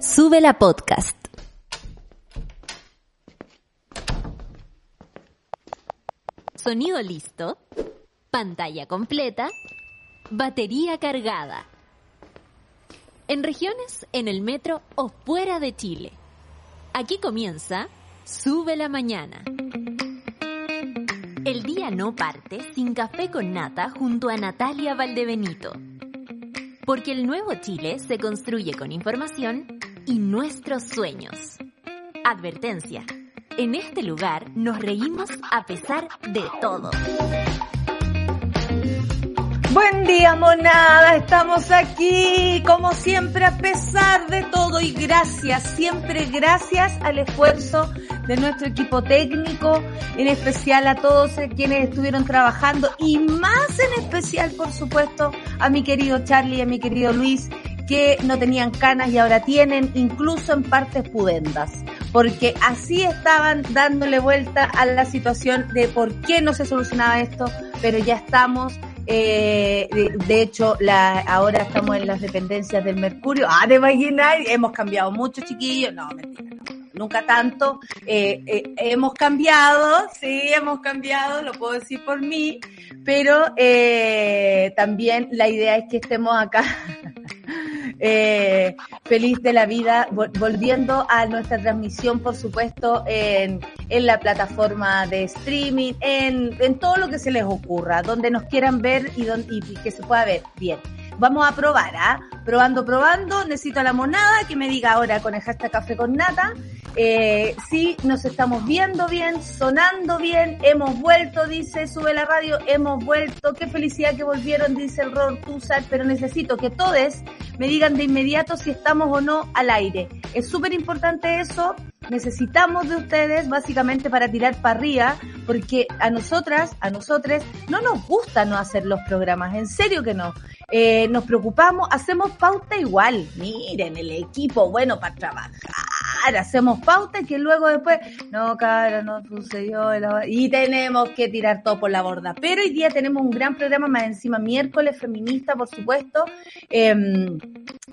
Sube la podcast. Sonido listo. Pantalla completa. Batería cargada. En regiones, en el metro o fuera de Chile. Aquí comienza Sube la mañana. El día no parte sin café con nata junto a Natalia Valdebenito. Porque el nuevo Chile se construye con información y nuestros sueños. Advertencia. En este lugar nos reímos a pesar de todo. Buen día, monada. Estamos aquí, como siempre, a pesar de todo y gracias, siempre gracias al esfuerzo de nuestro equipo técnico, en especial a todos quienes estuvieron trabajando y más en especial, por supuesto, a mi querido Charlie y a mi querido Luis, que no tenían canas y ahora tienen, incluso en partes pudendas porque así estaban dándole vuelta a la situación de por qué no se solucionaba esto, pero ya estamos eh, de, hecho, la, ahora estamos en las dependencias del Mercurio. Ah, de imaginar, hemos cambiado mucho, chiquillos. No, mentira, nunca tanto. Eh, eh, hemos cambiado, sí, hemos cambiado, lo puedo decir por mí, pero eh, también la idea es que estemos acá eh, feliz de la vida, volviendo a nuestra transmisión, por supuesto, en, en la plataforma de streaming, en, en, todo lo que se les ocurra, donde nos quieran ver y, donde, y que se pueda ver. Bien vamos a probar, ¿ah? Probando, probando, necesito la monada que me diga ahora con el hashtag café con nata, eh, sí, nos estamos viendo bien, sonando bien, hemos vuelto, dice, sube la radio, hemos vuelto, qué felicidad que volvieron, dice el Ror pero necesito que todos me digan de inmediato si estamos o no al aire. Es súper importante eso, necesitamos de ustedes básicamente para tirar para arriba, porque a nosotras, a nosotros, no nos gusta no hacer los programas, en serio que no. Eh, nos preocupamos, hacemos pauta igual. Miren, el equipo bueno para trabajar, hacemos pauta que luego después, no, cara, no sucedió. Y tenemos que tirar todo por la borda. Pero hoy día tenemos un gran programa más encima, miércoles feminista, por supuesto. Em,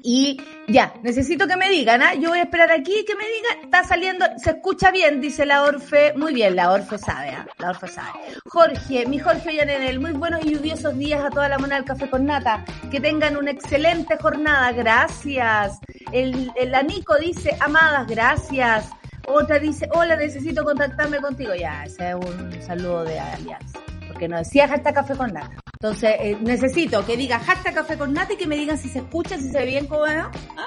y ya, necesito que me digan, ¿ah? Yo voy a esperar aquí que me digan, está saliendo, se escucha bien, dice la Orfe. Muy bien, la Orfe sabe, ¿ah? La Orfe sabe. Jorge, mi Jorge Ollanenel, muy buenos y lluviosos días a toda la mona del café con nata. Que tengan una excelente jornada, gracias. El, el Anico dice, amadas, gracias. Otra dice, hola, necesito contactarme contigo. Ya, ese es un saludo de alianza. Porque no decía hashtag café con nata. Entonces, eh, necesito que diga hashtag café con nata y que me digan si se escucha, si se ve bien cómo veo. ¿Ah?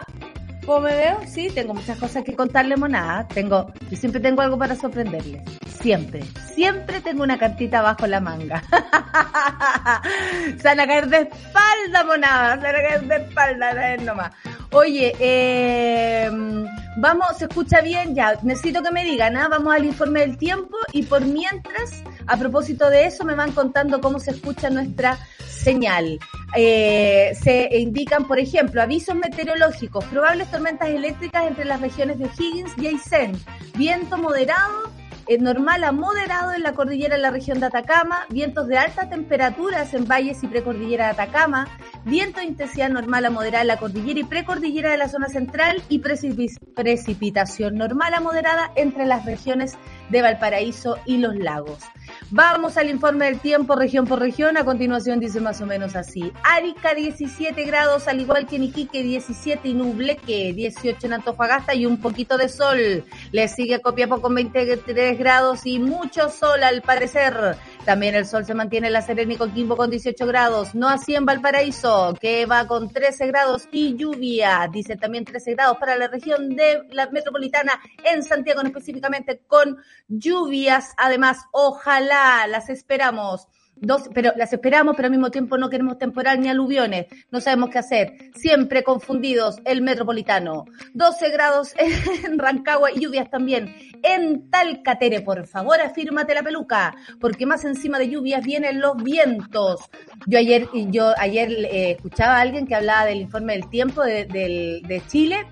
¿Cómo me veo? Sí, tengo muchas cosas que contarle, monada. Tengo, yo siempre tengo algo para sorprenderles. Siempre, siempre tengo una cartita bajo la manga. se van a caer de espalda, monada. Se van a caer de espalda, no nomás. Oye, eh, vamos, se escucha bien ya. Necesito que me digan, ¿ah? Vamos al informe del tiempo y por mientras, a propósito de eso, me van contando cómo se escucha nuestra señal. Eh, se indican, por ejemplo, avisos meteorológicos, probables tormentas eléctricas entre las regiones de Higgins y Aysén, viento moderado es normal a moderado en la cordillera de la región de Atacama, vientos de altas temperaturas en valles y precordillera de Atacama, viento de intensidad normal a moderada en la cordillera y precordillera de la zona central y precipitación normal a moderada entre las regiones de Valparaíso y los lagos. Vamos al informe del tiempo región por región. A continuación dice más o menos así. Arica 17 grados, al igual que en Iquique 17 y Nubleque 18 en Antofagasta y un poquito de sol. Le sigue Copiapó con 23 grados y mucho sol al parecer. También el sol se mantiene en La Serena y Coquimbo con 18 grados. No así en Valparaíso, que va con 13 grados y lluvia. Dice también 13 grados para la región de la metropolitana en Santiago específicamente con lluvias. Además, ojalá las esperamos dos, pero las esperamos, pero al mismo tiempo no queremos temporal ni aluviones. No sabemos qué hacer. Siempre confundidos el metropolitano. 12 grados en Rancagua y lluvias también. En Talcatere, por favor, afírmate la peluca, porque más encima de lluvias vienen los vientos. Yo ayer, yo ayer eh, escuchaba a alguien que hablaba del informe del tiempo de, de Chile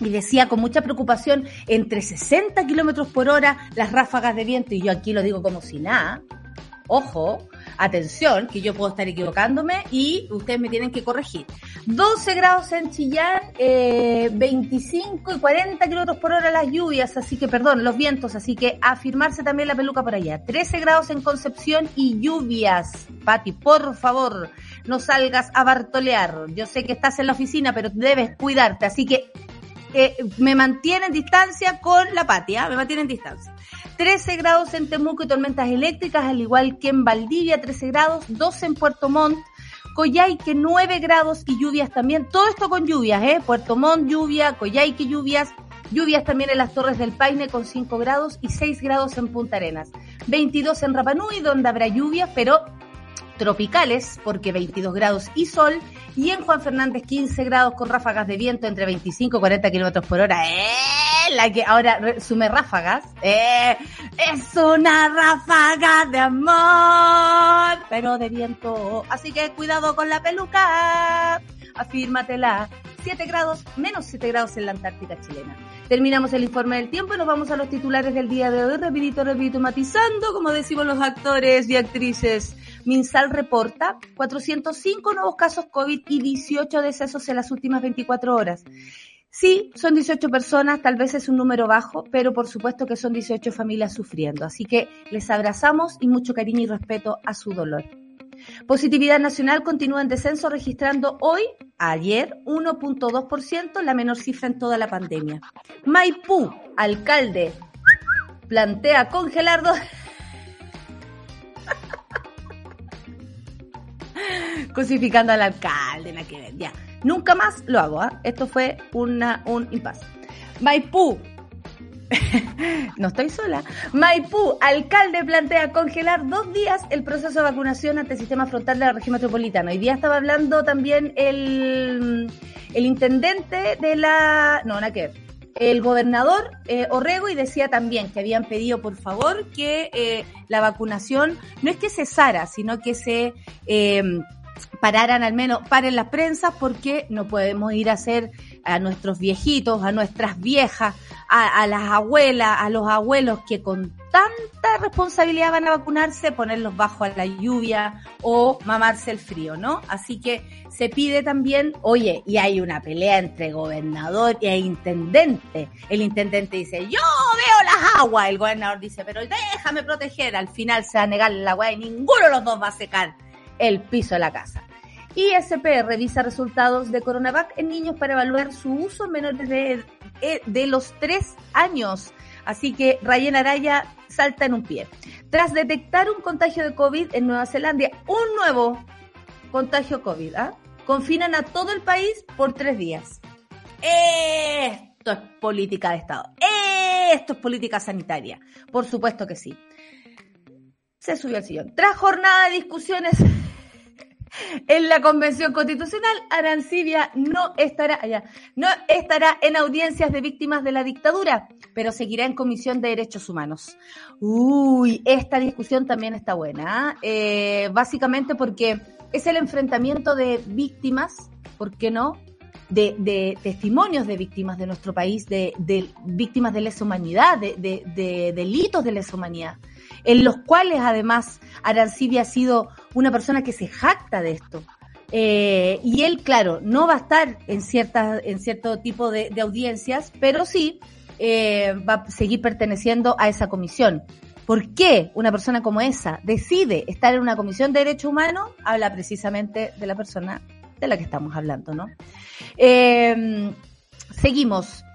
y decía con mucha preocupación entre 60 kilómetros por hora las ráfagas de viento, y yo aquí lo digo como si nada. Ojo, atención, que yo puedo estar equivocándome y ustedes me tienen que corregir. 12 grados en Chillán, eh, 25 y 40 kilómetros por hora las lluvias, así que, perdón, los vientos, así que afirmarse también la peluca por allá. 13 grados en Concepción y lluvias. Pati, por favor, no salgas a bartolear. Yo sé que estás en la oficina, pero debes cuidarte, así que eh, me mantienen distancia con la Pati, ¿ah? me mantienen distancia. 13 grados en Temuco y tormentas eléctricas, al igual que en Valdivia, 13 grados, 12 en Puerto Montt, Coyhaique 9 grados y lluvias también. Todo esto con lluvias, ¿eh? Puerto Montt lluvia, Coyhaique lluvias, lluvias también en las Torres del Paine con 5 grados y 6 grados en Punta Arenas. 22 en Rapanui donde habrá lluvias, pero tropicales, porque 22 grados y sol, y en Juan Fernández 15 grados con ráfagas de viento entre 25 y 40 kilómetros por hora. ¡Eh! La que ahora resume ráfagas. ¡Eh! Es una ráfaga de amor, pero de viento. Así que cuidado con la peluca. Afírmatela. 7 grados, menos 7 grados en la Antártica chilena. Terminamos el informe del tiempo y nos vamos a los titulares del día de hoy, repito, repito, matizando, como decimos los actores y actrices. Minsal reporta 405 nuevos casos COVID y 18 decesos en las últimas 24 horas. Sí, son 18 personas, tal vez es un número bajo, pero por supuesto que son 18 familias sufriendo. Así que les abrazamos y mucho cariño y respeto a su dolor. Positividad nacional continúa en descenso, registrando hoy, ayer, 1.2%, la menor cifra en toda la pandemia. Maipú, alcalde, plantea congelar dos... Cosificando al alcalde, la que ya. Nunca más lo hago, ¿ah? Esto fue una, un impasse. Maipú, no estoy sola. Maipú, alcalde plantea congelar dos días el proceso de vacunación ante el sistema frontal de la región metropolitana. Hoy día estaba hablando también el, el intendente de la... No, nada El gobernador eh, Orrego y decía también que habían pedido por favor que eh, la vacunación no es que cesara, sino que se eh, pararan al menos, paren las prensas porque no podemos ir a hacer a nuestros viejitos, a nuestras viejas, a, las abuelas, a los abuelos que con tanta responsabilidad van a vacunarse, ponerlos bajo a la lluvia o mamarse el frío, ¿no? Así que se pide también, oye, y hay una pelea entre gobernador e intendente. El intendente dice, yo veo las aguas. El gobernador dice, pero déjame proteger. Al final se va a negar el agua y ninguno de los dos va a secar el piso de la casa. ISP revisa resultados de Coronavac en niños para evaluar su uso en menores de, eh, de los tres años. Así que Rayen Araya salta en un pie. Tras detectar un contagio de COVID en Nueva Zelanda, un nuevo contagio COVID, ¿ah? confinan a todo el país por tres días. Esto es política de Estado. Esto es política sanitaria. Por supuesto que sí. Se subió al sillón. Tras jornada de discusiones en la Convención Constitucional, Arancibia no estará allá, no estará en audiencias de víctimas de la dictadura, pero seguirá en Comisión de Derechos Humanos. Uy, esta discusión también está buena, ¿ah? eh, básicamente porque es el enfrentamiento de víctimas, ¿por qué no? De, testimonios de víctimas de nuestro país, de, víctimas de lesa humanidad, de, de delitos de lesa humanidad en los cuales además Arancibia ha sido una persona que se jacta de esto. Eh, y él, claro, no va a estar en, ciertas, en cierto tipo de, audiencias, pero sí eh, va a seguir perteneciendo a esa comisión. ¿Por qué una persona como esa decide estar en una comisión de derechos humanos? Habla precisamente de la persona de la que estamos hablando, ¿no? Eh, seguimos.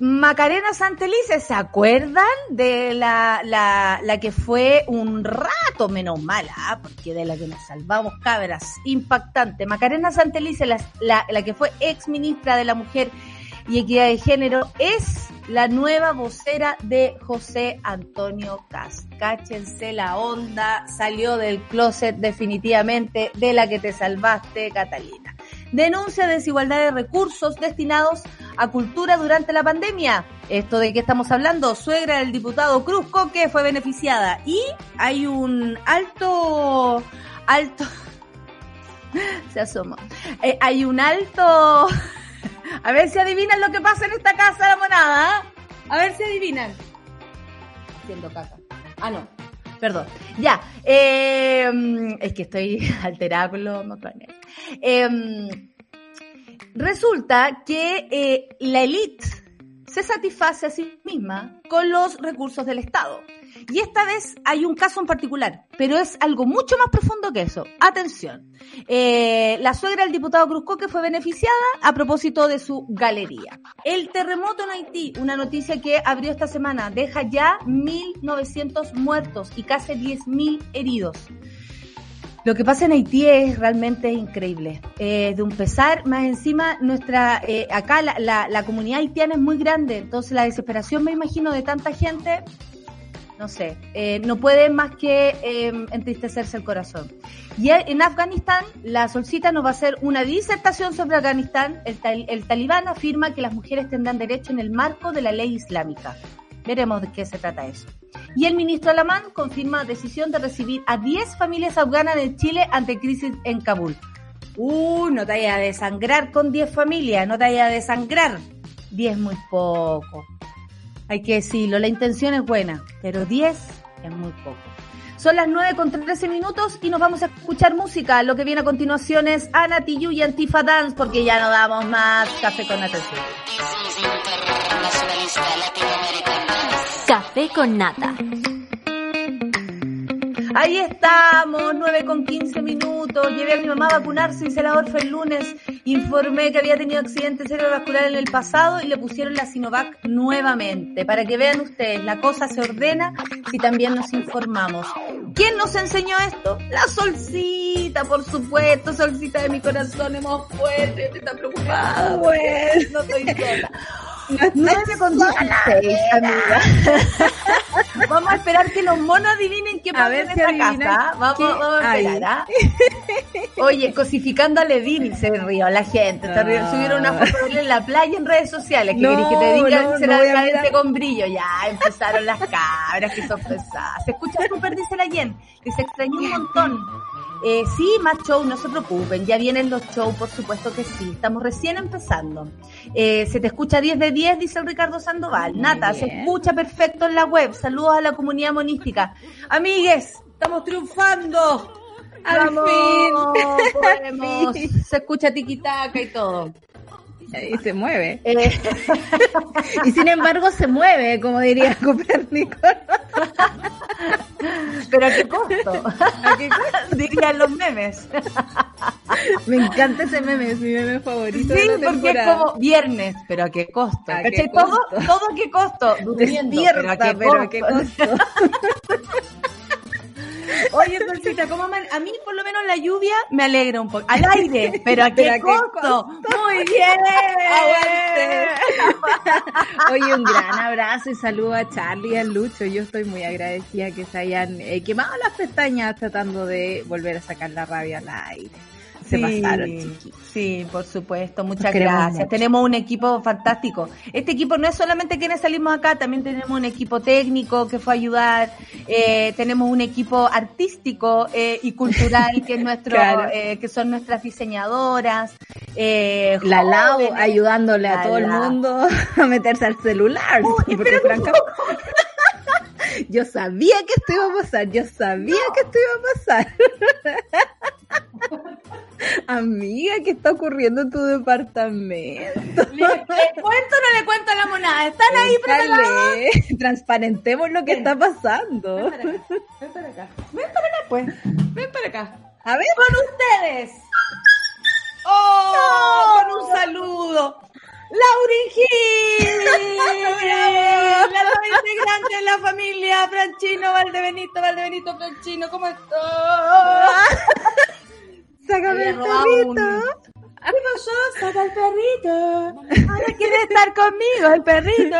Macarena Santelice, ¿se acuerdan de la, la, la, que fue un rato menos mala? ¿ah? Porque de la que nos salvamos cabras, impactante. Macarena Santelice, la, la, la que fue ex ministra de la Mujer y Equidad de Género, es la nueva vocera de José Antonio Cas. Cáchense la onda, salió del closet definitivamente de la que te salvaste, Catalina denuncia desigualdad de recursos destinados cultura durante la pandemia. Esto de qué estamos hablando, suegra del diputado Cruz Coque fue beneficiada y hay un alto, alto, se asoma, eh, hay un alto, a ver si adivinan lo que pasa en esta casa la monada, ¿ah? a ver si adivinan. Haciendo caca. Ah, no, perdón. Ya, eh, es que estoy alterada con los eh, Resulta que eh, la élite se satisface a sí misma con los recursos del Estado. Y esta vez hay un caso en particular, pero es algo mucho más profundo que eso. Atención. Eh, la suegra del diputado Cruzcoque fue beneficiada a propósito de su galería. El terremoto en Haití, una noticia que abrió esta semana, deja ya 1.900 muertos y casi 10.000 heridos. Lo que pasa en Haití es realmente increíble. Eh, de un pesar, más encima, nuestra, eh, acá la, la, la, comunidad haitiana es muy grande, entonces la desesperación, me imagino, de tanta gente, no sé, eh, no puede más que eh, entristecerse el corazón. Y en Afganistán, la Solcita nos va a hacer una disertación sobre Afganistán. El, el talibán afirma que las mujeres tendrán derecho en el marco de la ley islámica. Veremos de qué se trata eso. Y el ministro alemán confirma decisión de recibir a 10 familias afganas en Chile ante crisis en Kabul. Uh, no te vaya a desangrar con 10 familias, no te vaya a desangrar. 10 muy poco. Hay que decirlo, la intención es buena, pero 10 es muy poco. Son las 9 con 13 minutos y nos vamos a escuchar música. Lo que viene a continuación es Ana Tiyu y Antifa Dance porque ya no damos más café con nata. Café con nata. Ahí estamos, 9 con 15 minutos. Llevé a mi mamá a vacunarse, hice la orfe el lunes. Informé que había tenido accidente cerebrovascular en el pasado y le pusieron la Sinovac nuevamente. Para que vean ustedes, la cosa se ordena si también nos informamos. ¿Quién nos enseñó esto? La Solcita, por supuesto, Solcita de mi corazón, hemos fuerte, estoy tan preocupada. Pues, no estoy sola. 9 con 16, amiga. vamos a esperar que los monos adivinen qué pasa en esta casa. Vamos, vamos a esperar. ¿ah? Oye, cosificando a Levin se rió la gente. Se rió, subieron una foto de él en la playa en redes sociales. Que no, que te diga no, será no cadente con brillo. Ya empezaron las cabras que sorpresadas. Se escucha súper, dice la Jen, que se extrañó un montón. Eh, sí, más show, no se preocupen, ya vienen los shows, por supuesto que sí, estamos recién empezando. Eh, se te escucha 10 de 10, dice el Ricardo Sandoval. Muy Nata, bien. se escucha perfecto en la web, saludos a la comunidad monística. Amigues, estamos triunfando. Al Vamos, fin. podemos. Se escucha tiquitaca y todo. Y se mueve. Eh, y sin embargo se mueve, como diría Copérnico. Pero a qué costo, ¿A qué costo? dirían los memes. Me encanta ese meme, es mi meme favorito Sí, de la porque es como viernes, pero a qué costo. ¿A ¿Cachai? qué Todo, costo? todo a qué costo. Durmiendo, pero a qué Despierta, pero a qué costo. Oye, Solcita, ¿cómo a mí por lo menos la lluvia me alegra un poco. Al aire, pero a qué, costo? Muy bien. Oye, un gran abrazo y saludo a Charlie y a Lucho. Yo estoy muy agradecida que se hayan eh, quemado las pestañas tratando de volver a sacar la rabia al aire. Se Sí, pasaron, chiquitos. Sí, por supuesto. Muchas gracias. Tenemos un equipo fantástico. Este equipo no es solamente quienes salimos acá, también tenemos un equipo técnico que fue a ayudar. Eh, tenemos un equipo artístico eh, y cultural que es nuestro, Claro. eh, que son nuestras diseñadoras. Eh, La Lau ayudándole a todo el mundo a meterse al celular. Porque franca- Yo sabía que esto iba a pasar, yo sabía que esto iba a pasar. Amiga, ¿qué está ocurriendo en tu departamento? ¿Le, le cuento o no le cuento a la monada? ¿Están ahí preparados? Transparentemos lo que está pasando. Ven para acá. Ven para acá, pues. Ven para acá. A ver, con ustedes. ¡Oh! Con un saludo. ¡Laurin Gil! la nueva integrante de la familia Franchino Valdebenito, Valdebenito Franchino, ¿cómo estás? Sácame el perrito. un- ¿Qué pasó? Saca el perrito. Ahora quiere estar conmigo, el perrito.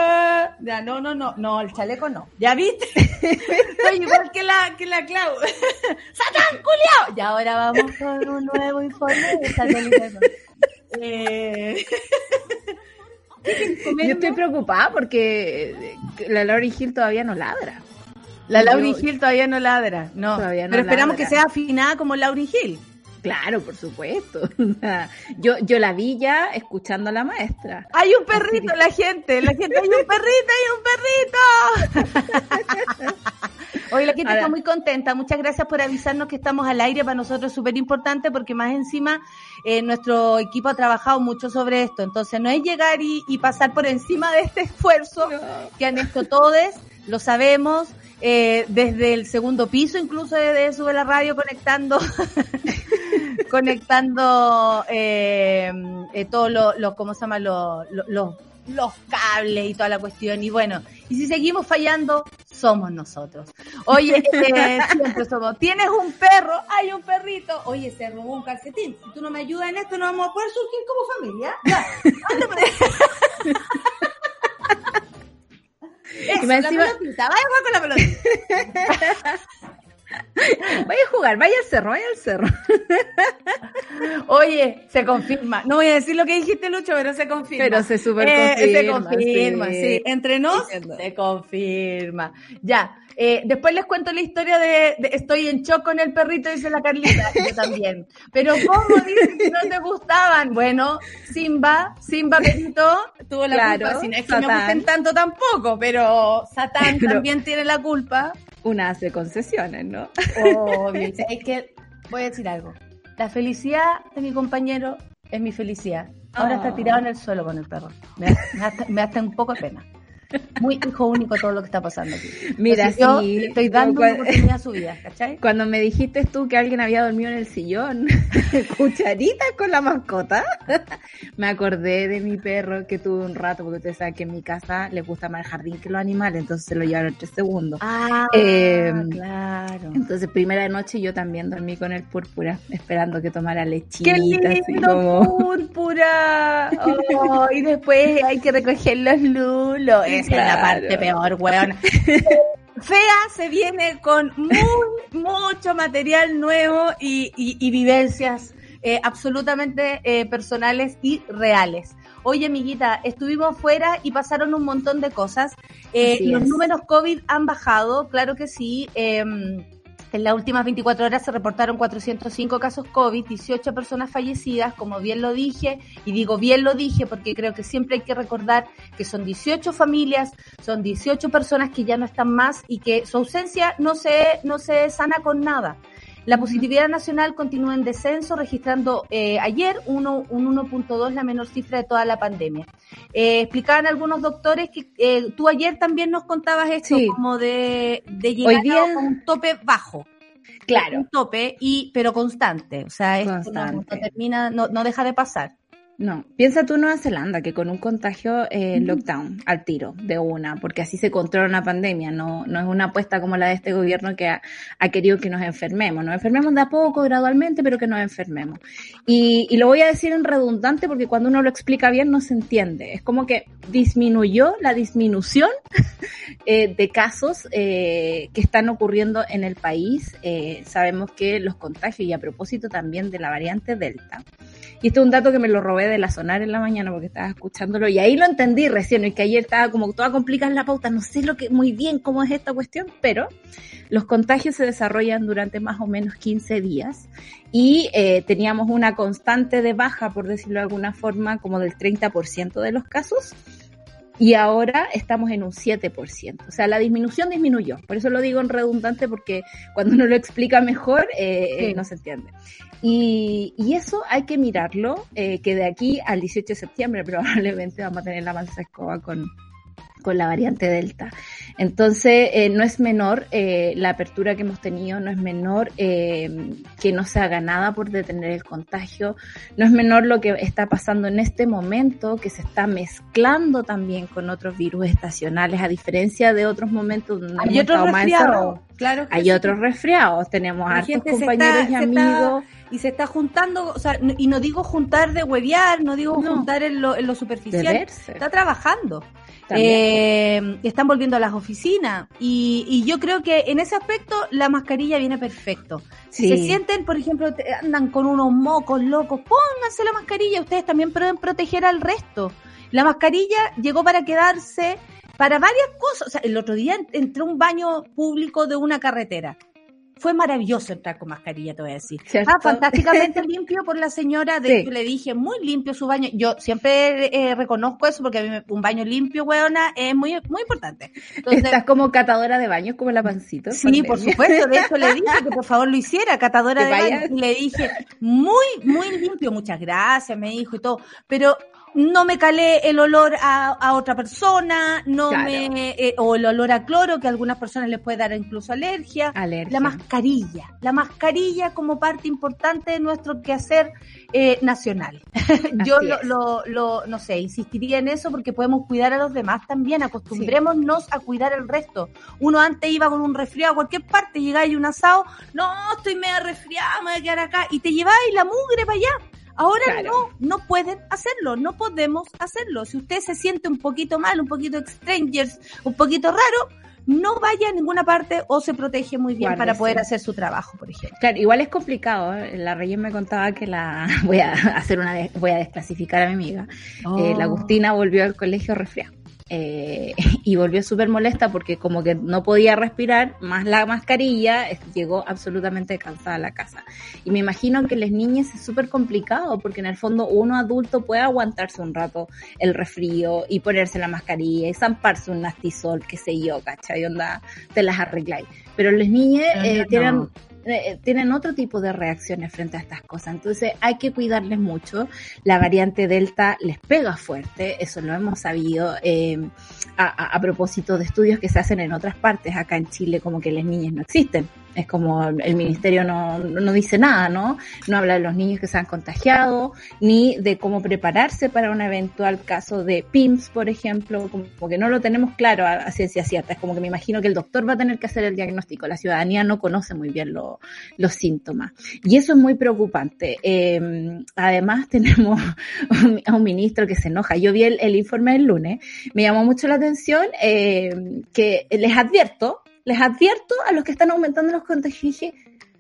Ya, no, no, no, no, el chaleco no. ¿Ya viste? Soy igual que la, que la Clau. ¡Satán, culiao! Y ahora vamos con un nuevo informe de. Eh... Yo estoy preocupada porque eh, la Laurie Hill todavía no ladra. La Lauryn Yo- Hill todavía no ladra, no. Todavía no Pero esperamos ladra. que sea afinada como Lauryn Hill. Claro, por supuesto. Yo, yo la vi ya escuchando a la maestra. Hay un perrito, la gente, la gente, hay un perrito, hay un perrito. Hoy la gente está muy contenta. Muchas gracias por avisarnos que estamos al aire. Para nosotros es súper importante porque más encima eh, nuestro equipo ha trabajado mucho sobre esto. Entonces no es llegar y, pasar por encima de este esfuerzo que han hecho todos. Lo sabemos. Eh, desde el segundo piso, incluso desde Sube la Radio, conectando, conectando eh, eh todos los, lo, ¿cómo se llama? Los, los, los cables y toda la cuestión. Y bueno, y si seguimos fallando, somos nosotros. Oye, eh, siempre somos. Tienes un perro, hay un perrito. Oye, se robó un calcetín. Si tú no me ayudas en esto, no vamos a poder surgir como familia. Ya, Eso, la pelotita, vaya a jugar con la pelotita. Vaya a jugar, vaya al cerro, vaya al cerro. Oye, se confirma. No voy a decir lo que dijiste, Lucho, pero se confirma. Pero se super confirma. Eh, se confirma, sí. Entre nos, se confirma. Ya. Eh, después les cuento la historia de, Estoy en shock con el perrito, dice la Carlita. Yo también. Pero ¿cómo dicen que no te gustaban? Bueno, Simba, Simba Perito tuvo la culpa. Si no es que me gusten tanto tampoco, pero Satán también tiene la culpa una hace concesiones, ¿no? Obvio. es que voy a decir algo. La felicidad de mi compañero es mi felicidad. Ahora está tirado en el suelo con el perro. Me, me, hace un poco de pena muy hijo único todo lo que está pasando aquí. Mira, yo le estoy dando una oportunidad a su vida, ¿cachai? Cuando me dijiste tú que alguien había dormido en el sillón, cucharita con la mascota, me acordé de mi perro que tuve un rato, porque ustedes saben que en mi casa le gusta más el jardín que los animales, entonces se lo llevaron tres segundos. Ah, eh, claro. Entonces, primera noche yo también dormí con el púrpura, esperando que tomara lechita. ¡Qué lindo, púrpura! Oh, y después hay que recoger los lulos es la parte peor, weón. Fea se viene con muy, mucho material nuevo y, vivencias eh, absolutamente eh, personales y reales. Oye, amiguita, estuvimos fuera y pasaron un montón de cosas. Eh, los números COVID han bajado, claro que sí. En las últimas 24 horas se reportaron 405 casos COVID, 18 personas fallecidas, como bien lo dije, y digo bien lo dije porque creo que siempre hay que recordar que son 18 familias, son 18 personas que ya no están más y que su ausencia no se, no se sana con nada. La positividad nacional continúa en descenso, registrando eh, ayer uno, un 1.2, la menor cifra de toda la pandemia. Eh, explicaban algunos doctores que eh, tú ayer también nos contabas esto, como de, de llegar a un tope bajo. Claro. Un tope, y, pero constante. O sea, esto no, termina, no, no deja de pasar. No, piensa tú Nueva Zelanda, que con un contagio eh, lockdown al tiro, de una, porque así se controla una pandemia, no, no es una apuesta como la de este gobierno que ha, querido que nos enfermemos, nos enfermemos de a poco, gradualmente, pero que nos enfermemos. Y, y, lo voy a decir en redundante porque cuando uno lo explica bien no se entiende, es como que disminuyó la disminución eh, de casos eh, que están ocurriendo en el país, eh, sabemos que los contagios, y a propósito también de la variante Delta, y este es un dato que me lo robé de la sonar en la mañana porque estaba escuchándolo y ahí lo entendí recién y que ayer estaba como toda complicada la pauta. No sé lo que muy bien cómo es esta cuestión, pero los contagios se desarrollan durante más o menos 15 días y eh, teníamos una constante de baja, por decirlo de alguna forma, como del 30% de los casos y ahora estamos en un 7%. O sea, la disminución disminuyó. Por eso lo digo en redundante porque cuando uno lo explica mejor eh, no se entiende. Y, y, eso hay que mirarlo, eh, que de aquí al 18 de septiembre probablemente vamos a tener la mansa escoba con, con la variante Delta. Entonces, eh, no es menor eh, la apertura que hemos tenido, no es menor eh, que no se haga nada por detener el contagio, no es menor lo que está pasando en este momento, que se está mezclando también con otros virus estacionales, a diferencia de otros momentos donde hay otros. Claro hay otros resfriados, tenemos hartos compañeros y amigos. Y se está juntando, o sea, y no digo juntar de huevear, no digo juntar en lo, en lo superficial, está trabajando. Eh, están volviendo a las oficinas y, yo creo que en ese aspecto la mascarilla viene perfecto. Si se sienten, por ejemplo, andan con unos mocos locos, pónganse la mascarilla, ustedes también pueden proteger al resto. La mascarilla llegó para quedarse para varias cosas. O sea, el otro día entré a un baño público de una carretera fue maravilloso entrar con mascarilla, te voy a decir. Ah, fantásticamente limpio por la señora, de le dije, muy limpio su baño. Yo siempre eh, reconozco eso porque a mí un baño limpio, weona, es muy, muy importante. Estás como catadora de baños, como la pancito. Sí, por supuesto, de hecho le dije que por favor lo hiciera, catadora de baños. Y le dije, muy, muy limpio, muchas gracias, me dijo y todo. Pero no me calé el olor a, otra persona, no me, eh, o el olor a cloro, que a algunas personas les puede dar incluso alergia. La mascarilla, la mascarilla como parte importante de nuestro quehacer eh, nacional. Yo lo, lo, no sé, insistiría en eso porque podemos cuidar a los demás también, acostumbrémonos a cuidar el resto. Uno antes iba con un resfriado a cualquier parte, llegáis un asado, no, estoy media resfriada, me voy a quedar acá, y te lleváis la mugre para allá Ahora no, no pueden hacerlo, no podemos hacerlo. Si usted se siente un poquito mal, un poquito strangers, un poquito raro, no vaya a ninguna parte o se protege muy bien para poder hacer su trabajo, por ejemplo. Claro, igual es complicado. ¿eh? La Reyes me contaba que la voy a hacer una voy a desclasificar a mi amiga. Eh, la oh. Agustina volvió al colegio resfriada. Eh, y volvió súper molesta porque como que no podía respirar, más la mascarilla, llegó absolutamente cansada a la casa. Y me imagino que las niñas es súper complicado porque en el fondo uno adulto puede aguantarse un rato el resfrío y ponerse la mascarilla y zamparse un nastisol, qué sé yo, ¿cachai? Onda, te las arregláis. Pero las niñas eh, tienen eh, tienen otro tipo de reacciones frente a estas cosas. Entonces hay que cuidarles mucho. La variante Delta les pega fuerte, eso lo hemos sabido eh, a, propósito de estudios que se hacen en otras partes. Acá en Chile como que las niñas no existen. Es como el ministerio no, no dice nada, ¿no? No habla de los niños que se han contagiado, ni de cómo prepararse para un eventual caso de PIMS, por ejemplo, como que no lo tenemos claro a, ciencia cierta. Es como que me imagino que el doctor va a tener que hacer el diagnóstico. La ciudadanía no conoce muy bien los síntomas. Y eso es muy preocupante. Em, además, tenemos a un ministro que se enoja. Yo vi el, informe del lunes, me llamó mucho la atención eh, que les advierto les advierto a los que están aumentando los contagios,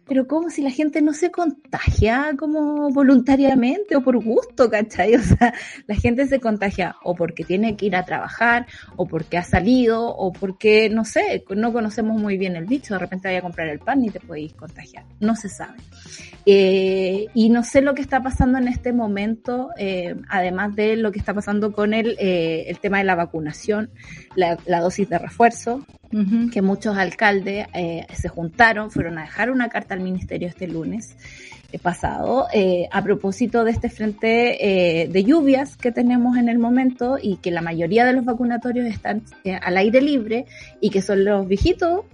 pero como si la gente no se contagia como voluntariamente o por gusto, ¿cachai? O sea, la gente se contagia o porque tiene que ir a trabajar, o porque ha salido, o porque, no sé, no conocemos muy bien el bicho, de repente vaya a comprar el pan y te podéis contagiar, no se sabe. Eh, y no sé lo que está pasando en este momento, eh, además de lo que está pasando con el, eh, el tema de la vacunación, la, la dosis de refuerzo, que muchos alcaldes eh, se juntaron, fueron a dejar una carta al ministerio este lunes eh, pasado eh, a propósito de este frente de lluvias que tenemos en el momento y que la mayoría de los vacunatorios están al aire libre y que son los viejitos,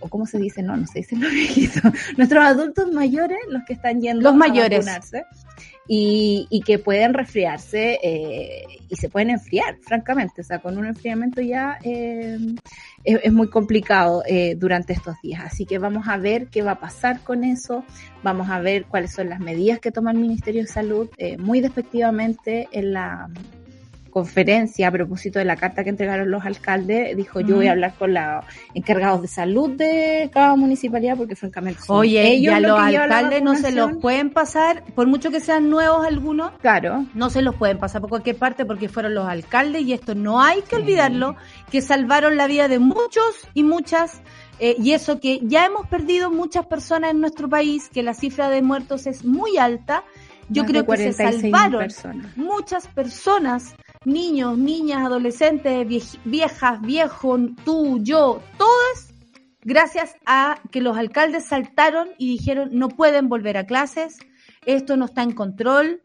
o cómo se dice, no, no se dicen los viejitos, nuestros adultos mayores los que están yendo los mayores. a vacunarse y, y que pueden resfriarse eh, y se pueden enfriar, francamente. O sea, con un enfriamiento ya eh, es, muy complicado eh, durante estos días. Así que vamos a ver qué va a pasar con eso. Vamos a ver cuáles son las medidas que toma el Ministerio de Salud eh, muy despectivamente en la conferencia a propósito de la carta que entregaron los alcaldes, dijo yo voy a hablar con los encargados de salud de cada municipalidad porque francamente Oye, ellos los alcaldes no se los pueden pasar, por mucho que sean nuevos algunos, claro, no se los pueden pasar por cualquier parte porque fueron los alcaldes y esto no hay que olvidarlo, que salvaron la vida de muchos y muchas eh, y eso que ya hemos perdido muchas personas en nuestro país, que la cifra de muertos es muy alta. Yo creo que se salvaron muchas personas niños, niñas, adolescentes, viejas, viejos, tú, yo, todos, gracias a que los alcaldes saltaron y dijeron no pueden volver a clases, esto no está en control,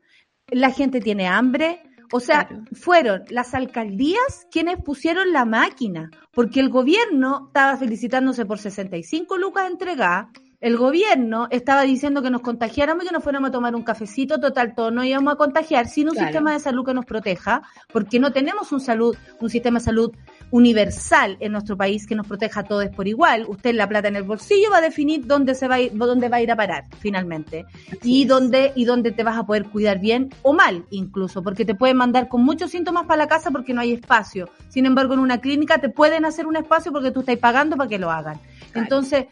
la gente tiene hambre. O sea, fueron las alcaldías quienes pusieron la máquina, porque el gobierno estaba felicitándose por 65 lucas entregadas el gobierno estaba diciendo que nos contagiáramos y que nos fuéramos a tomar un cafecito, total, todos no íbamos a contagiar sin un sistema de salud que nos proteja, porque no tenemos un salud, un sistema de salud universal en nuestro país que nos proteja a todos por igual. Usted la plata en el bolsillo va a definir dónde se va a ir, dónde va a ir a parar finalmente y dónde y dónde te vas a poder cuidar bien o mal incluso, porque te pueden mandar con muchos síntomas para la casa porque no hay espacio. Sin embargo, en una clínica te pueden hacer un espacio porque tú estás pagando para que lo hagan. Entonces,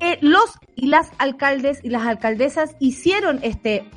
eh, los y las alcaldes y las alcaldesas hicieron este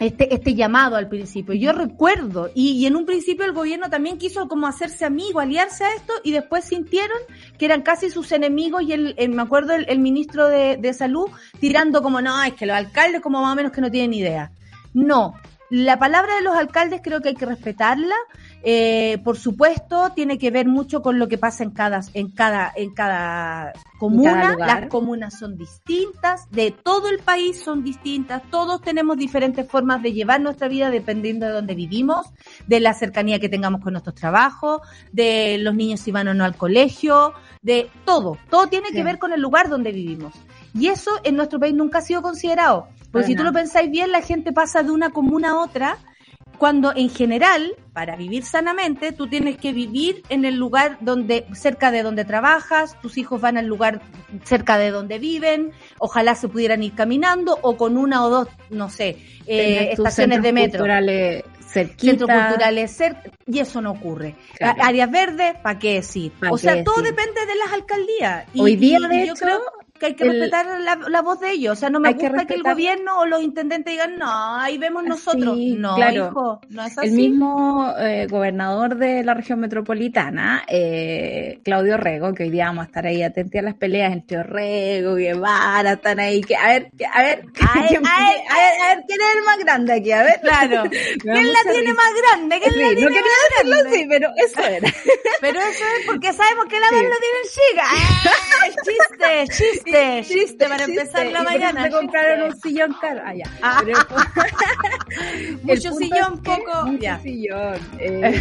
este, este llamado al principio. Yo recuerdo, y, en un principio el gobierno también quiso como hacerse amigo, aliarse a esto, y después sintieron que eran casi sus enemigos, y el, me acuerdo el, ministro de, de, Salud tirando como, no, es que los alcaldes como más o menos que no tienen idea. No, la palabra de los alcaldes creo que hay que respetarla, eh, por supuesto, tiene que ver mucho con lo que pasa en cada, en cada, en cada comuna. Las comunas son distintas, de todo el país son distintas, todos tenemos diferentes formas de llevar nuestra vida dependiendo de dónde vivimos, de la cercanía que tengamos con nuestros trabajos, de los niños si van o no al colegio, de todo. Todo tiene que ver con el lugar donde vivimos. Y eso en nuestro país nunca ha sido considerado. Porque si tú lo pensáis bien, la gente pasa de una comuna a otra cuando en general, para vivir sanamente, tú tienes que vivir en el lugar donde, cerca de donde trabajas, tus hijos van al lugar cerca de donde viven, ojalá se pudieran ir caminando o con una o dos, no sé, eh, estaciones de metro. Culturales Centros culturales cerca, y eso no ocurre. Áreas verdes, ¿para qué decir? o sea, todo depende de las alcaldías. Y, Hoy día, de hecho, creo que hay que respetar la, voz de ellos. O sea, no me gusta que, el gobierno o los intendentes digan, no, ahí vemos nosotros. no, hijo, no es así. El mismo eh, gobernador de la región metropolitana, eh, Claudio Rego, que hoy día vamos a estar ahí atentos a las peleas entre Rego, Guevara, están ahí, que a ver, que, a ver, a ver, ¿quién, a, ver, ¿quién es el más grande aquí? A ver, claro. ¿Quién la tiene más grande? ¿Quién la tiene no quería decirlo así, pero eso era. pero eso es porque sabemos que la sí. lo tiene chica. ¡Ah, chiste, chiste! Chiste, chiste para empezar la mañana. Se compraron un sillón caro. Ah, ya. Ah. mucho sillón, poco. Mucho sillón. Eh,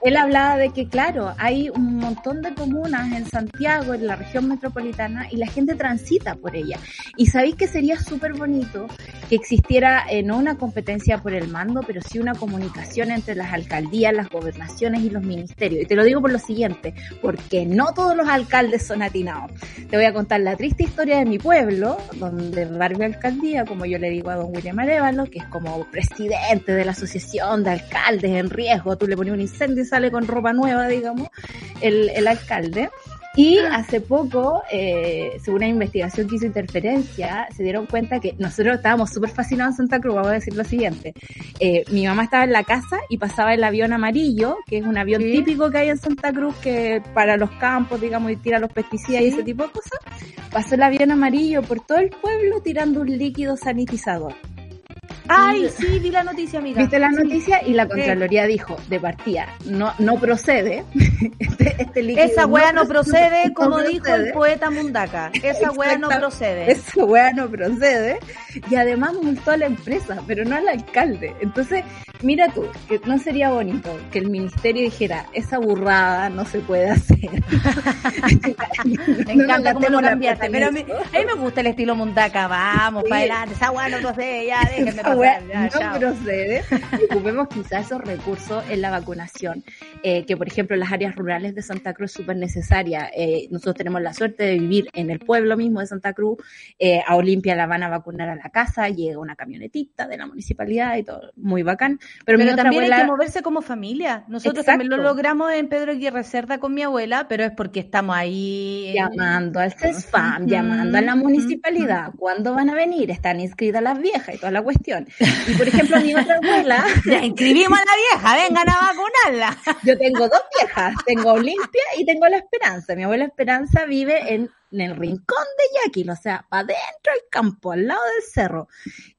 él hablaba de que, claro, hay un montón de comunas en Santiago, en la región metropolitana, y la gente transita por ella. Y sabéis que sería súper bonito que existiera eh, no una competencia por el mando, pero sí una comunicación entre las alcaldías, las gobernaciones y los ministerios. Y te lo digo por lo siguiente, porque no todos los alcaldes son atinados. Te voy a contar la triste historia de mi pueblo, donde Barbie Alcaldía, como yo le digo a don William Arevalo, que es como presidente de la Asociación de Alcaldes en Riesgo, tú le pones un incendio sale con ropa nueva, digamos, el, el alcalde. Y hace poco, eh, según una investigación que hizo Interferencia, se dieron cuenta que nosotros estábamos súper fascinados en Santa Cruz. Vamos a decir lo siguiente. Eh, mi mamá estaba en la casa y pasaba el avión amarillo, que es un avión típico que hay en Santa Cruz, que para los campos, digamos, y tira los pesticidas y ese tipo de cosas. Pasó el avión amarillo por todo el pueblo tirando un líquido sanitizador. Ay, sí, vi la noticia, amiga. Viste la noticia y la Contraloría dijo, de partida, no, no procede. este, este Esa wea no, procede, como dijo el poeta Mundaka. Esa wea no procede. Esa wea no procede. Y además multó a la empresa, pero no al alcalde. Entonces, mira tú, que no sería bonito que el ministerio dijera, esa burrada no se puede hacer. me encanta cómo lo cambiaste. Pero a mí, a mí, me gusta el estilo Mundaka. Vamos, para adelante. Esa wea no procede, ya, déjenme no procede. Ocupemos quizás esos recursos en la vacunación, eh, que por ejemplo en las áreas rurales de Santa Cruz es súper necesaria. Eh, nosotros tenemos la suerte de vivir en el pueblo mismo de Santa Cruz. Eh, a Olimpia la van a vacunar a la casa, llega una camionetita de la municipalidad y todo, muy bacán. Pero, también hay que moverse como familia. Nosotros también lo logramos en Pedro Aguirre Cerda con mi abuela, pero es porque estamos ahí. Llamando al CESFAM, llamando a la municipalidad. ¿Cuándo van a venir? Están inscritas las viejas y toda la cuestión. Y por ejemplo, mi otra abuela. Ya inscribimos a la vieja, vengan a vacunarla. Yo tengo dos viejas, tengo Olimpia y tengo la Esperanza. Mi abuela Esperanza vive en, el rincón de Yaquil, o sea, para adentro del campo, al lado del cerro.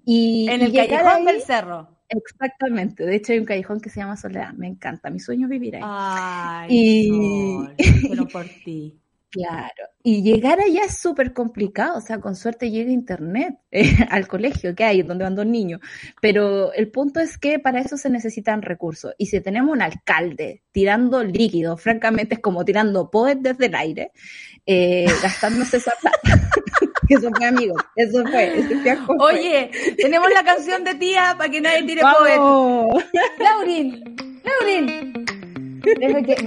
Y, en el callejón del cerro. Exactamente, de hecho hay un callejón que se llama Soledad, me encanta, mi sueño es vivir ahí. Ay, y... pero por ti. Claro, y llegar allá es súper complicado, o sea, con suerte llega internet eh, al colegio que hay, donde van dos niños, pero el punto es que para eso se necesitan recursos, y si tenemos un alcalde tirando líquido, francamente es como tirando poder desde el aire, eh, gastándose esa plata. eso fue, amigos, eso fue. Oye, tenemos la canción de tía para que nadie tire poder. Laurin, Laurin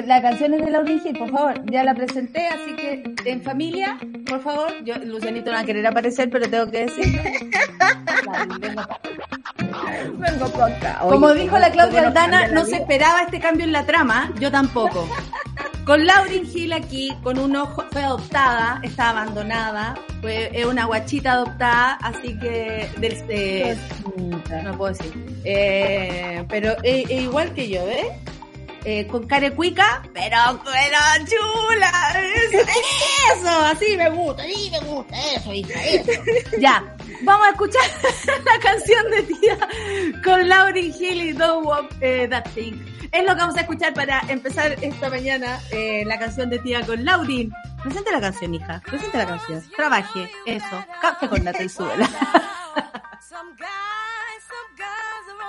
la canción es de Laurin Hill, por favor. Ya la presenté, así que en familia, por favor. Yo, Lucianito no va a querer aparecer, pero tengo que decir. vengo contra. Como dijo la Claudia Aldana, no se esperaba este cambio en la trama, yo tampoco. Con Laurin Hill aquí, con un ojo, fue adoptada, está abandonada, fue, es una guachita adoptada, así que del, no puedo decir. Eh, pero eh, eh, igual que yo, ¿eh? Eh con carecuica, pero, pero chula. Eso, así me gusta, así me gusta, eso, hija, eso. ya, vamos a escuchar la canción de tía con Laurin Hill y Don't Walk That Thing. Es lo que vamos a escuchar para empezar esta mañana eh, la canción de tía con Laurin. Presente la canción, hija. Presente la canción. Trabaje. Eso. Café con la y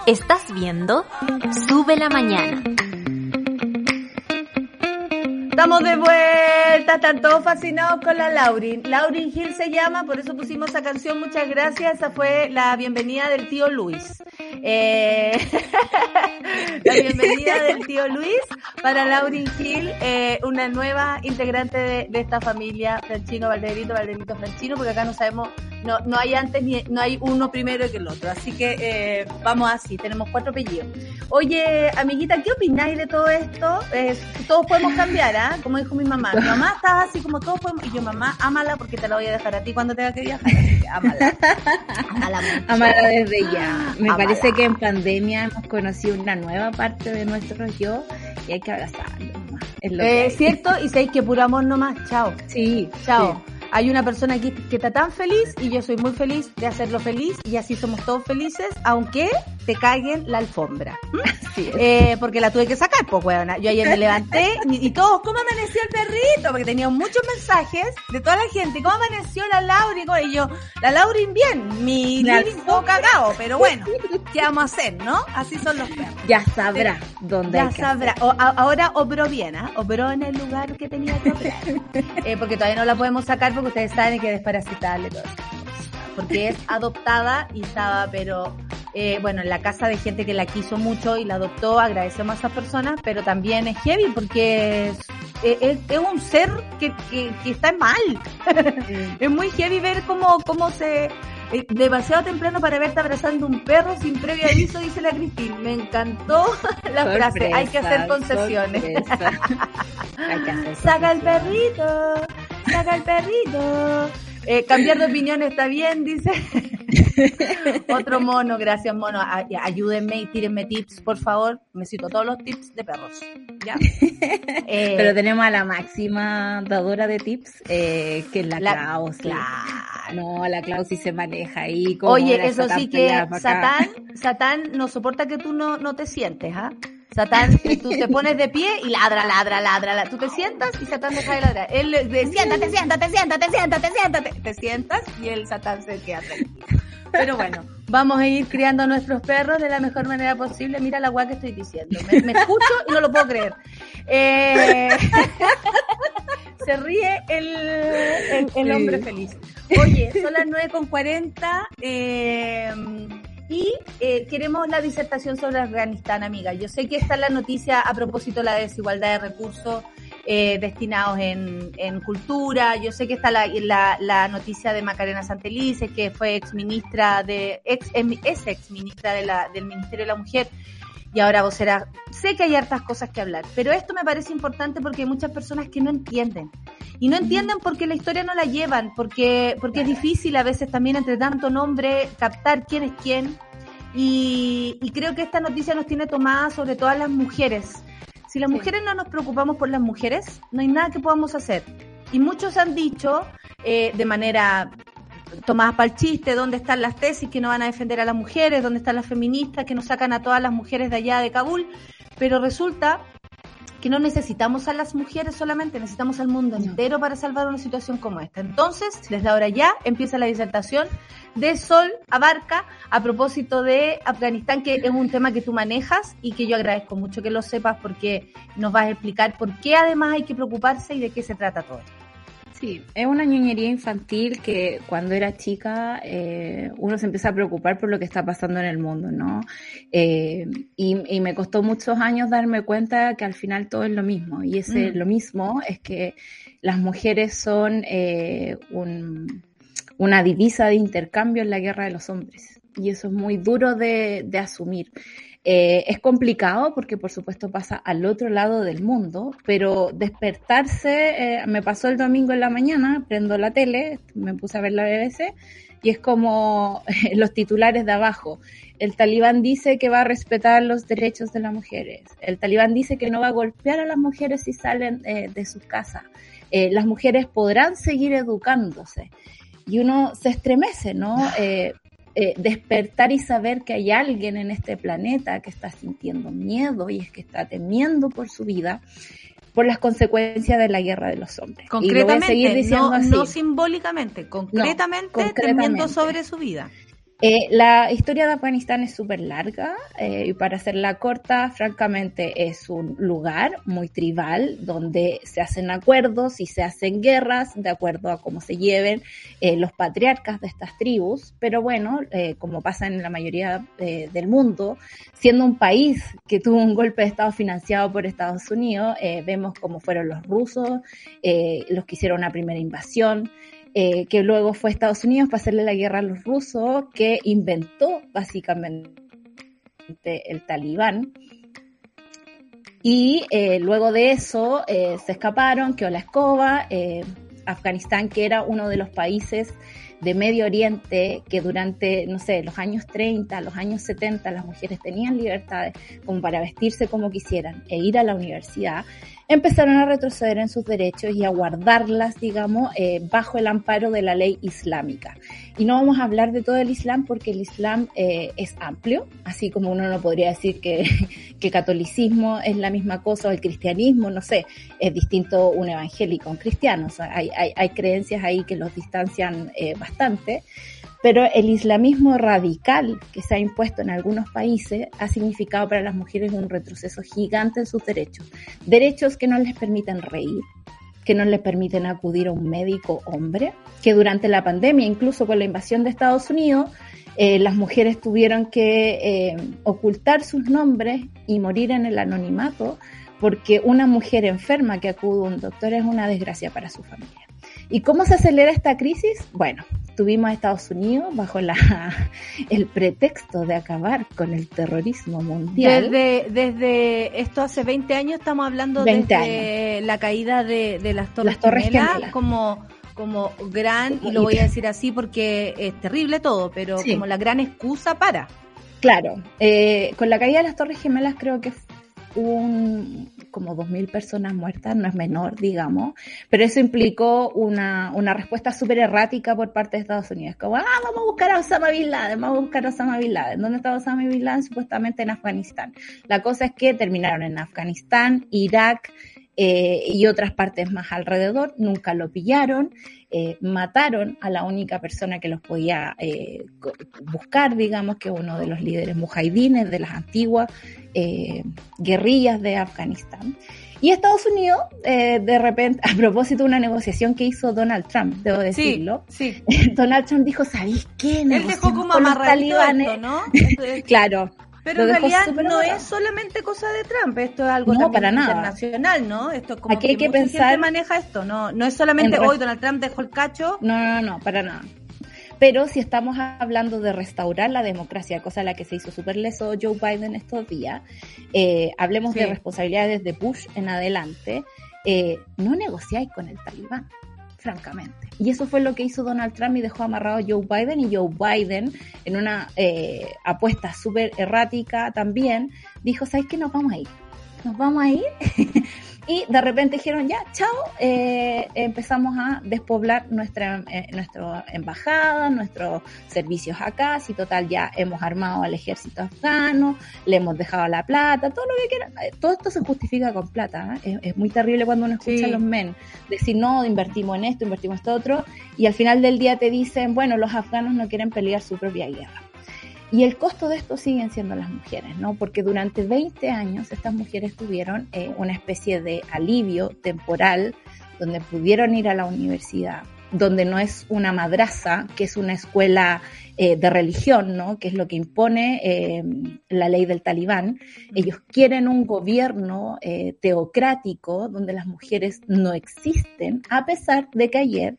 Estás viendo Sube la Mañana. Estamos de vuelta, están todos fascinados con la Laurin. Laurin Hill se llama, por eso pusimos esa canción, muchas gracias. Esa fue la bienvenida del tío Luis. Eh, la bienvenida del tío Luis para Laurin Hill, eh, una nueva integrante de, esta familia, Franchino Valderito, Valderito Franchino, porque acá no sabemos, no, no hay antes ni no hay uno primero que el otro. Así que eh, vamos así, tenemos cuatro apellidos. Oye, amiguita, ¿qué opináis de todo esto? todos podemos cambiar, ¿ah? Como dijo mi mamá. Mi mamá estaba así como podemos. Y yo, mamá, ámala porque te la voy a dejar a ti cuando tenga que viajar. ámala. ámala Ámala desde ya. Me parece que en pandemia hemos conocido una nueva parte de nuestro yo y hay que abrazarlo. Es lo eh, cierto, y sabéis que puro amor nomás. Chao. Sí. Chao hay una persona aquí que está tan feliz y yo soy muy feliz de hacerlo feliz y así somos todos felices, aunque te caguen la alfombra. Eh, porque la tuve que sacar, pues, weona. Yo ayer me levanté y, todos, ¿cómo amaneció el perrito? Porque tenía muchos mensajes de toda la gente. ¿Cómo amaneció la Laurin? Y yo, la Laurin bien, mi todo cagado, pero bueno, ¿qué vamos a hacer, no? Así son los perros. Ya sabrá dónde Ya sabrá. ahora obró bien, ¿ah? Obró en el lugar que tenía que obrar. Eh, porque todavía no la podemos sacar porque ustedes saben que desparasitarle todo porque es adoptada y estaba, pero eh, bueno, en la casa de gente que la quiso mucho y la adoptó, agradecemos a esas personas, pero también es heavy porque es, es, un ser que, que, está mal. es muy heavy ver cómo, cómo se... Eh, demasiado temprano para verte abrazando un perro sin previo aviso, dice la Cristina. Me encantó la frase. Hay que hacer concesiones. saca el perrito, saca el perrito. Eh, cambiar de opinión está bien, dice. Otro mono, gracias mono. ayúdenme y tírenme tips, por favor. Necesito todos los tips de perros. ¿ya? Eh, Pero tenemos a la máxima dadora de tips, eh, que es la, la No, la Clausi se maneja ahí. Oye, eso sí que Satán, Satán no soporta que tú no, no te sientes, ¿ah? Satán, tú te pones de pie y ladra, ladra, ladra, ladra. Tú te sientas y Satán deja de ladrar. Él le siéntate, siéntate, siéntate, siéntate, siéntate. Te sientas y el Satán se queda tranquilo. Pero bueno, vamos a ir criando a nuestros perros de la mejor manera posible. Mira la guay que estoy diciendo. Me, escucho y no lo puedo creer. Eh, se ríe el, el, hombre feliz. Oye, son las 9.40. Eh, y eh, queremos la disertación sobre Afganistán, amiga. Yo sé que está la noticia a propósito de la desigualdad de recursos eh, destinados en, en, cultura. Yo sé que está la, la, la noticia de Macarena Santelices, que fue ex ministra de, ex, es ex ministra de la, del Ministerio de la Mujer y ahora vos serás, sé que hay hartas cosas que hablar, pero esto me parece importante porque hay muchas personas que no entienden. Y no entienden porque la historia no la llevan, porque, porque es difícil a veces también entre tanto nombre captar quién es quién. Y, y creo que esta noticia nos tiene tomada sobre todas las mujeres. Si las mujeres no nos preocupamos por las mujeres, no hay nada que podamos hacer. Y muchos han dicho, eh, de manera tomadas para el chiste, dónde están las tesis que no van a defender a las mujeres, dónde están las feministas que nos sacan a todas las mujeres de allá de Kabul, pero resulta que no necesitamos a las mujeres solamente, necesitamos al mundo entero para salvar una situación como esta. Entonces, desde ahora ya empieza la disertación de Sol Abarca a propósito de Afganistán, que es un tema que tú manejas y que yo agradezco mucho que lo sepas porque nos vas a explicar por qué además hay que preocuparse y de qué se trata todo esto. Sí, es una ñoñería infantil que cuando era chica eh, uno se empieza a preocupar por lo que está pasando en el mundo, ¿no? Eh, y, me costó muchos años darme cuenta que al final todo es lo mismo. Y ese mm. lo mismo es que las mujeres son eh, una divisa de intercambio en la guerra de los hombres. Y eso es muy duro de, de asumir. Eh, es complicado porque por supuesto pasa al otro lado del mundo, pero despertarse, eh, me pasó el domingo en la mañana, prendo la tele, me puse a ver la BBC y es como los titulares de abajo. El talibán dice que va a respetar los derechos de las mujeres. El talibán dice que no va a golpear a las mujeres si salen eh, de sus casas. las mujeres podrán seguir educándose. Y uno se estremece, ¿no? Eh, despertar y saber que hay alguien en este planeta que está sintiendo miedo y es que está temiendo por su vida por las consecuencias de la guerra de los hombres. Concretamente, no, simbólicamente, concretamente, temiendo sobre su vida. Eh, la historia de Afganistán es súper larga eh, y para hacerla corta, francamente es un lugar muy tribal donde se hacen acuerdos y se hacen guerras de acuerdo a cómo se lleven eh, los patriarcas de estas tribus, pero bueno, como pasa en la mayoría del mundo, siendo un país que tuvo un golpe de Estado financiado por Estados Unidos, vemos cómo fueron los rusos los que hicieron una primera invasión, eh, que luego fue Estados Unidos para hacerle la guerra a los rusos, que inventó básicamente el talibán. Y eh, luego de eso eh, se escaparon, quedó la escoba. Afganistán, que era uno de los países de Medio Oriente que durante, no sé, los años 30, los años 70, las mujeres tenían libertades como para vestirse como quisieran e ir a la universidad, empezaron a retroceder en sus derechos y a guardarlas, digamos, eh, bajo el amparo de la ley islámica. Y no vamos a hablar de todo el Islam porque el Islam eh, es amplio, así como uno no podría decir que, que catolicismo es la misma cosa o el cristianismo, no sé, es distinto un evangélico un cristiano. hay, hay, hay, creencias ahí que los distancian eh, bastante pero el islamismo radical que se ha impuesto en algunos países ha significado para las mujeres un retroceso gigante en sus derechos. Derechos que no les permiten reír, que no les permiten acudir a un médico hombre, que durante la pandemia, incluso con la invasión de Estados Unidos, eh, las mujeres tuvieron que eh, ocultar sus nombres y morir en el anonimato porque una mujer enferma que acude a un doctor es una desgracia para su familia. ¿Y cómo se acelera esta crisis? Bueno, tuvimos a Estados Unidos bajo la, el pretexto de acabar con el terrorismo mundial. Desde, desde esto hace 20 años estamos hablando de la caída de, las Torres, las como como gran, y lo voy a decir así porque es terrible todo, pero como la gran excusa para. Claro, eh, con la caída de las Torres Gemelas creo que un, como 2.000 personas muertas, no es menor, digamos, pero eso implicó una, una respuesta súper errática por parte de Estados Unidos, como, ah, vamos a buscar a Osama Bin Laden, vamos a buscar a Osama Bin Laden. ¿Dónde está Osama Bin Laden? Supuestamente en Afganistán. La cosa es que terminaron en Afganistán, Irak, eh, y otras partes más alrededor, nunca lo pillaron, eh, mataron a la única persona que los podía eh, buscar, digamos que uno de los líderes mujahidines de las antiguas guerrillas de Afganistán. Y Estados Unidos, de repente, a propósito de una negociación que hizo Donald Trump, debo decirlo, sí, Donald Trump dijo, ¿sabéis qué? Él dejó como talibanes, ¿no? claro, pero en realidad no es solamente cosa de Trump, esto es algo internacional, ¿no? Esto es como Aquí hay que, pensar maneja esto, no no es solamente hoy Donald Trump dejó el cacho. No, no, no, para nada. Pero si estamos hablando de restaurar la democracia, cosa a la que se hizo súper leso Joe Biden estos días, eh, hablemos de responsabilidades de Bush en adelante, eh, no negociáis con el talibán francamente. Y eso fue lo que hizo Donald Trump y dejó amarrado a Joe Biden y Joe Biden, en una eh, apuesta súper errática también, dijo, ¿sabes qué? Nos vamos a ir. Nos vamos a ir. Y de repente dijeron, ya, chao, eh, empezamos a despoblar nuestra, eh, nuestra embajada, nuestros servicios acá, si total ya hemos armado al ejército afgano, le hemos dejado la plata, todo lo que quieran. Eh, todo esto se justifica con plata. ¿eh? Es, muy terrible cuando uno escucha a los men decir, no, invertimos en esto, invertimos en esto otro, y al final del día te dicen, bueno, los afganos no quieren pelear su propia guerra. Y el costo de esto siguen siendo las mujeres, ¿no? Porque durante 20 años estas mujeres tuvieron eh, una especie de alivio temporal donde pudieron ir a la universidad, donde no es una madraza, que es una escuela eh, de religión, ¿no? Que es lo que impone eh, la ley del talibán. Ellos quieren un gobierno teocrático donde las mujeres no existen, a pesar de que ayer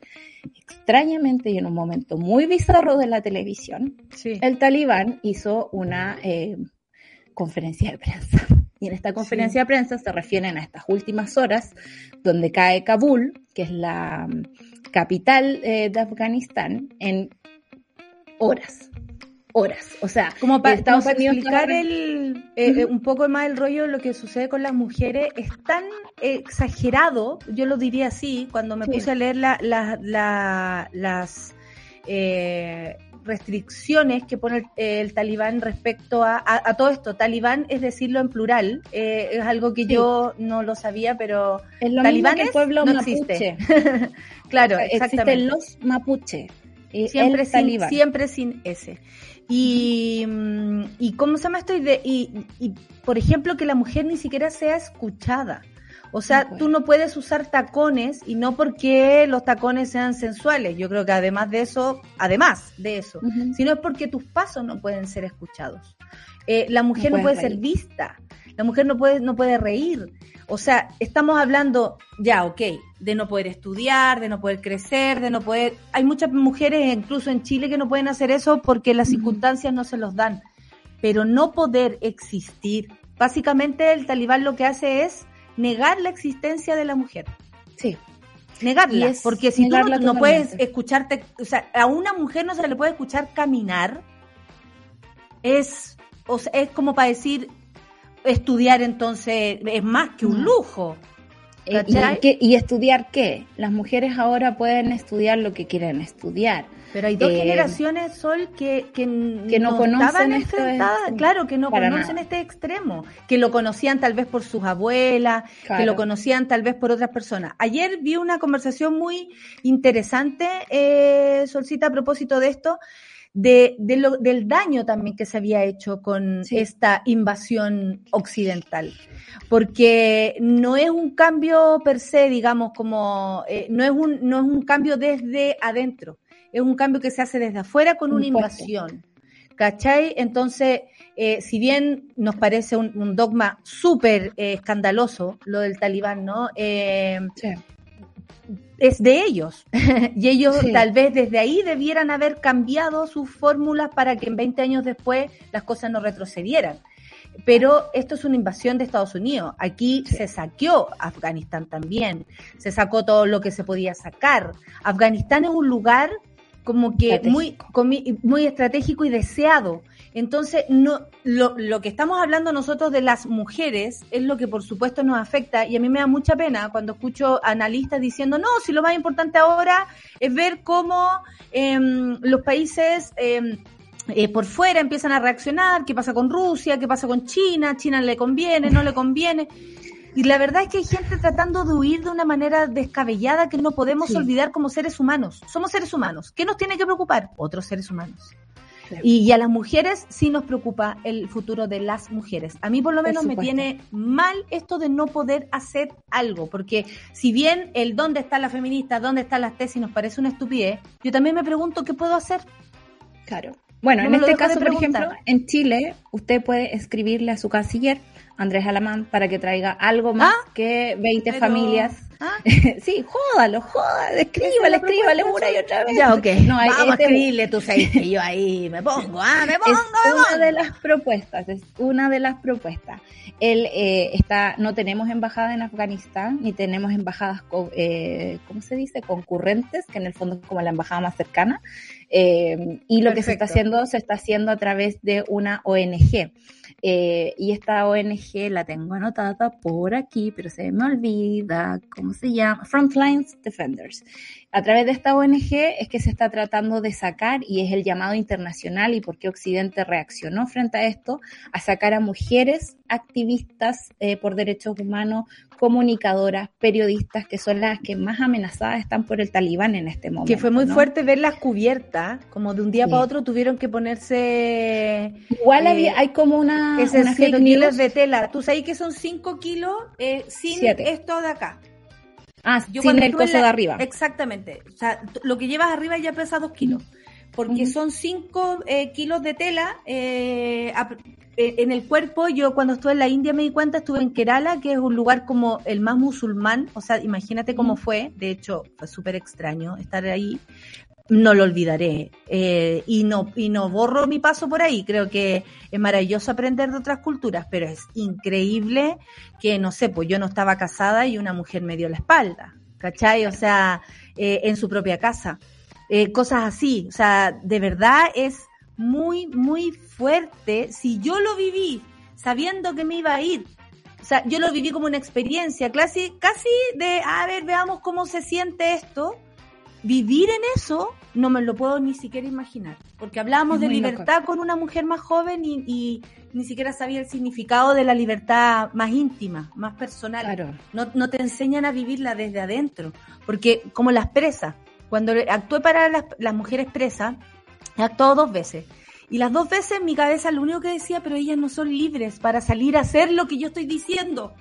extrañamente y en un momento muy bizarro de la televisión, el talibán hizo una, eh, conferencia de prensa. Y en esta conferencia de prensa se refieren a estas últimas horas donde cae Kabul, que es la mm, capital eh, de Afganistán, en horas. Horas. O sea, como para, explicar el, eh, un poco más el rollo de lo que sucede con las mujeres, es tan exagerado, yo lo diría así, cuando me puse a leer la, las eh, restricciones que pone el, talibán respecto a, todo esto. Talibán es decirlo en plural, eh, es algo que yo no lo sabía, pero es lo talibán el pueblo no mapuche. claro, exactamente. Existen los mapuche. Siempre sin, siempre sin ese. Y, mm, y cómo se llama esto y, y, por ejemplo que la mujer ni siquiera sea escuchada. O sea, tú no puedes usar tacones y no porque los tacones sean sensuales. Yo creo que además de eso, además de eso, sino es porque tus pasos no pueden ser escuchados. Eh, la mujer no, puede ser vista. La mujer no puede, no puede reír. O sea, estamos hablando, ya, ok, de no poder estudiar, de no poder crecer, de no poder... Hay muchas mujeres, incluso en Chile, que no pueden hacer eso porque las circunstancias no se los dan. Pero no poder existir. Básicamente el talibán lo que hace es negar la existencia de la mujer. Sí. Negarla, porque si tú no, puedes escucharte, o sea, a una mujer no se le puede escuchar caminar, es, o sea, es como para decir, estudiar entonces es más que un lujo. Eh, ¿Y, ¿Y, estudiar qué? Las mujeres ahora pueden estudiar lo que quieren estudiar. Pero hay dos eh, generaciones, Sol, que, que, no, conocen esto. claro, que no conocen este extremo, que lo conocían tal vez por sus abuelas, que lo conocían tal vez por otras personas. Ayer vi una conversación muy interesante, eh, Solcita, a propósito de esto, de, de lo, del daño también que se había hecho con esta invasión occidental. Porque no es un cambio per se, digamos, como, eh, no, es un, no es un cambio desde adentro, es un cambio que se hace desde afuera con una invasión. ¿Cachai? Entonces, eh, si bien nos parece un, dogma súper eh, escandaloso lo del talibán, ¿no? Eh, es de ellos. y ellos tal vez desde ahí debieran haber cambiado sus fórmulas para que en 20 años después las cosas no retrocedieran. Pero esto es una invasión de Estados Unidos. Aquí se saqueó Afganistán también. Se sacó todo lo que se podía sacar. Afganistán es un lugar como que muy, muy estratégico y deseado. Entonces, no, lo, lo, que estamos hablando nosotros de las mujeres es lo que por supuesto nos afecta y a mí me da mucha pena cuando escucho analistas diciendo, no, si lo más importante ahora es ver cómo em, los países... Eh, eh, por fuera empiezan a reaccionar, qué pasa con Rusia, qué pasa con China, China le conviene, no le conviene. Y la verdad es que hay gente tratando de huir de una manera descabellada que no podemos olvidar como seres humanos. Somos seres humanos. ¿Qué nos tiene que preocupar? Otros seres humanos. Y, a las mujeres sí nos preocupa el futuro de las mujeres. A mí por lo menos me tiene mal esto de no poder hacer algo, porque si bien el dónde está la feminista, dónde están las tesis nos parece una estupidez, yo también me pregunto qué puedo hacer. Claro. Bueno, en este caso, por ejemplo, en Chile, usted puede escribirle a su canciller Andrés Alamán para que traiga algo más ah, que 20 familias. ¿Ah? sí, jódalo, jódalo, escríbale, escríbale una y otra vez. Ya, ok. No, Vamos este tú sabes que yo ahí me pongo, ah, me pongo, es una de las propuestas, es una de las propuestas. Él eh, está, no tenemos embajada en Afganistán, ni tenemos embajadas, eh, ¿cómo se dice? Concurrentes, que en el fondo es como la embajada más cercana. Eh, y lo que se está haciendo, se está haciendo a través de una ONG. Eh, y esta ONG la tengo anotada por aquí, pero se me olvida cómo se llama. Frontlines Defenders. A través de esta ONG es que se está tratando de sacar, y es el llamado internacional y por qué Occidente reaccionó frente a esto, a sacar a mujeres activistas eh, por derechos humanos, comunicadoras, periodistas, que son las que más amenazadas están por el talibán en este momento. Que fue muy fuerte verlas cubiertas, como de un día para otro tuvieron que ponerse... Igual había, eh, hay como una... una kilos de tela. Tú sabes que son 5 kilos eh, sin esto de acá. Ah, Yo sin el coso de arriba. Exactamente. O sea, lo que llevas arriba ya pesa 2 kilos porque son 5 eh, kilos de tela eh, eh, en el cuerpo. Yo cuando estuve en la India me di cuenta, estuve en Kerala, que es un lugar como el más musulmán, o sea, imagínate cómo fue, de hecho fue súper extraño estar ahí, no lo olvidaré. Eh, y no y no borro mi paso por ahí. Creo que es maravilloso aprender de otras culturas pero es increíble que no sé pues yo no estaba casada y una mujer me dio la espalda ¿cachai? o sea eh, en su propia casa. Eh, cosas así. O sea de verdad es muy muy fuerte. Si yo lo viví sabiendo que me iba a ir o sea, yo lo viví como una experiencia, casi, casi de, a ver, veamos cómo se siente esto vivir en eso no me lo puedo ni siquiera imaginar, porque hablábamos de libertad con una mujer más joven y, ni siquiera sabía el significado de la libertad más íntima, más personal. No, no te enseñan a vivirla desde adentro, porque como las presas, cuando actué para las, las mujeres presas, he actuado dos veces. Y las dos veces mi cabeza lo único que decía, pero ellas no son libres para salir a hacer lo que yo estoy diciendo.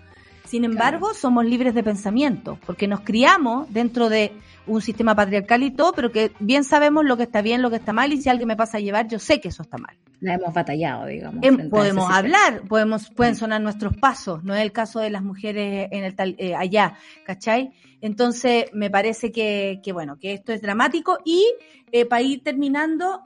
Sin embargo, somos libres de pensamiento, porque nos criamos dentro de un sistema patriarcal y todo, pero que bien sabemos lo que está bien, lo que está mal, y si alguien me pasa a llevar, yo sé que eso está mal. La hemos batallado, digamos. Em, podemos hablar, podemos, pueden sonar nuestros pasos, no es el caso de las mujeres en el tal, eh, allá, ¿cachai? Entonces, me parece que, que bueno, que esto es dramático y eh, para ir terminando,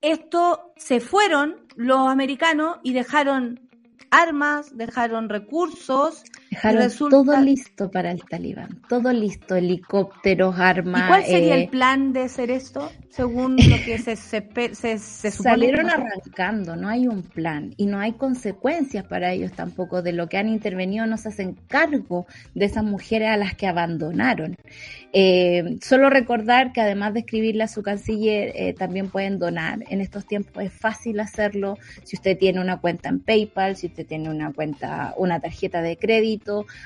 esto se fueron los americanos y dejaron armas, dejaron recursos. Dejaron todo listo para el talibán, todo listo, helicópteros, armas. ¿Y cuál sería el eh, plan de hacer esto, según lo que se, se, se, Salieron arrancando, no hay un plan y no hay consecuencias para ellos tampoco de lo que han intervenido, no se hacen cargo de esas mujeres a las que abandonaron. Eh, solo recordar que además de escribirle a su canciller, eh, también pueden donar. En estos tiempos es fácil hacerlo. Si usted tiene una cuenta en PayPal, si usted tiene una cuenta, una tarjeta de crédito,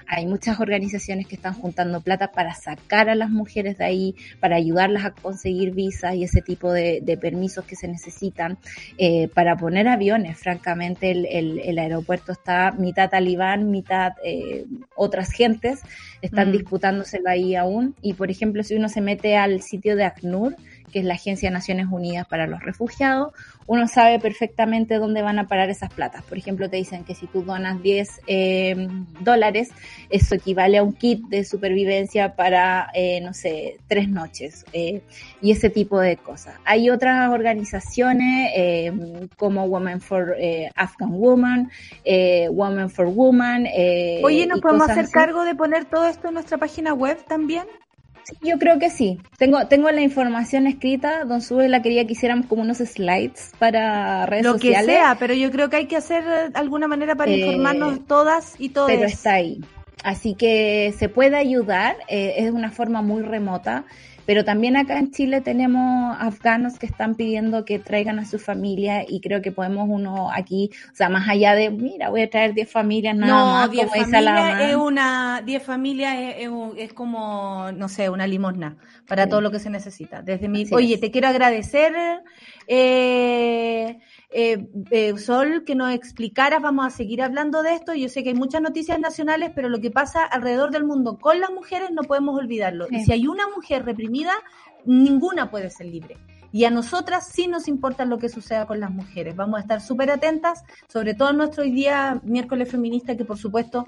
hay muchas organizaciones que están juntando plata para sacar a las mujeres de ahí, para ayudarlas a conseguir visas y ese tipo de, permisos que se necesitan, eh, para poner aviones. Francamente, el, aeropuerto está mitad talibán, mitad otras gentes, están mm. disputándoselo ahí aún. Y por ejemplo, si uno se mete al sitio de ACNUR, que es la Agencia de Naciones Unidas para los Refugiados, uno sabe perfectamente dónde van a parar esas platas. Por ejemplo, te dicen que si tú donas 10 eh, dólares, eso equivale a un kit de supervivencia para, eh, no sé, tres noches eh, y ese tipo de cosas. Hay otras organizaciones como Women for Afghan Women, Women for Women. Oye, ¿nos podemos hacer cargo de poner todo esto en nuestra página web también? Yo creo que sí. Tengo, tengo la información escrita. Don Sube la quería que hiciéramos como unos slides para redes sociales. Lo que sea, pero yo creo que hay que hacer alguna manera para eh, informarnos todas y todos. Pero está ahí. Así que se puede ayudar. Eh, es una forma muy remota. Pero también acá en Chile tenemos afganos que están pidiendo que traigan a su familia y creo que podemos uno aquí, o sea, más allá de, mira, voy a traer 10 familias nada no, más. 10 familias es una, 10 familias es, como, no sé, una limosna para todo lo que se necesita. Desde mi, oye, te quiero agradecer, eh, eh, eh, Sol, que nos explicaras, vamos a seguir hablando de esto. Yo sé que hay muchas noticias nacionales, pero lo que pasa alrededor del mundo con las mujeres no podemos olvidarlo. Y si hay una mujer reprimida, ninguna puede ser libre. Y a nosotras sí nos importa lo que suceda con las mujeres. Vamos a estar súper atentas, sobre todo en nuestro día miércoles feminista, que por supuesto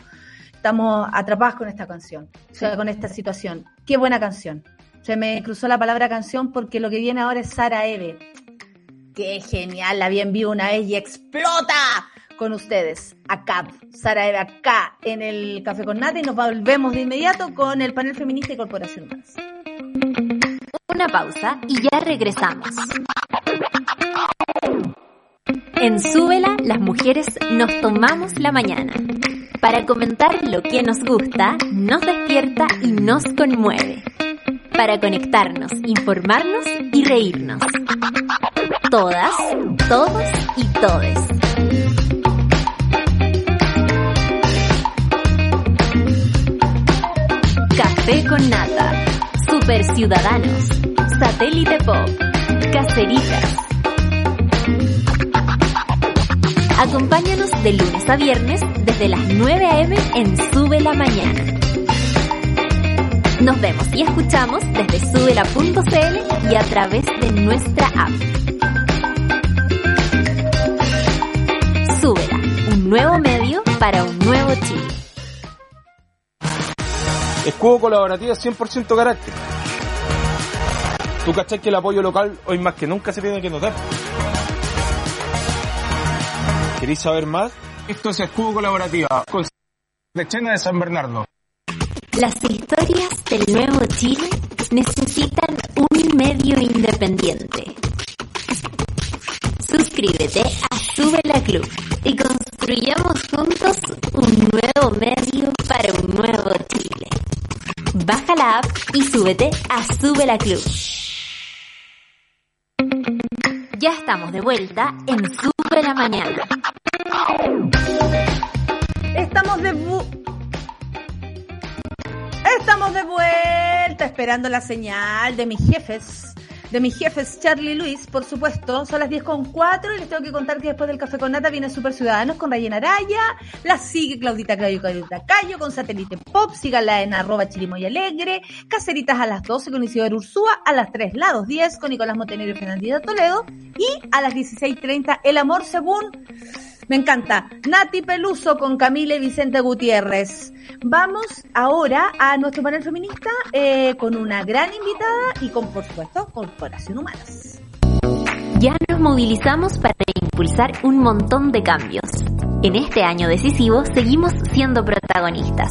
estamos atrapadas con esta canción, o sea, con esta situación. Qué buena canción. Se me cruzó la palabra canción porque lo que viene ahora es Sara Eve Qué genial, la vi en vivo una vez y explota con ustedes. Acá, Sara Eva, acá en el Café con Nata y nos volvemos de inmediato con el panel feminista y corporación más. Una pausa y ya regresamos. En Súbela, las mujeres nos tomamos la mañana para comentar lo que nos gusta, nos despierta y nos conmueve. Para conectarnos, informarnos y reírnos todas, todos y todes. Café con nata, super ciudadanos, satélite pop, caceritas. Acompáñanos de lunes a viernes desde las 9 a.m. en Sube la Mañana. Nos vemos y escuchamos desde subela.cl y a través de nuestra app. Nuevo medio para un nuevo Chile. Escudo colaborativa 100% carácter. Tú cachás que el apoyo local hoy más que nunca se tiene que notar. ¿Queréis saber más? Esto es Escudo Colaborativa con de Chena de San Bernardo. Las historias del nuevo Chile necesitan un medio independiente. Suscríbete a Sube la Club y construyamos juntos un nuevo medio para un nuevo Chile. Baja la app y súbete a Sube la Club. Ya estamos de vuelta en Sube la Mañana. Estamos de Estamos de vuelta esperando la señal de mis jefes. De mis jefes, Charlie Luis, por supuesto. Son las 10 con 4 y les tengo que contar que después del café con nata viene Super Ciudadanos con Rayena Araya. La sigue Claudita Cayo, Claudita Cayo con Satélite Pop. Síganla en arroba chirimoy alegre. Caseritas a las 12 con Isidoro Ursúa. A las 3, lados 10 con Nicolás Montenegro y Fernandita Toledo. Y a las 16.30, El Amor Según me encanta. Nati Peluso con Camila y Vicente Gutiérrez. Vamos ahora a nuestro panel feminista eh, con una gran invitada y con, por supuesto, Corporación Humanas. Ya nos movilizamos para impulsar un montón de cambios. En este año decisivo seguimos siendo protagonistas.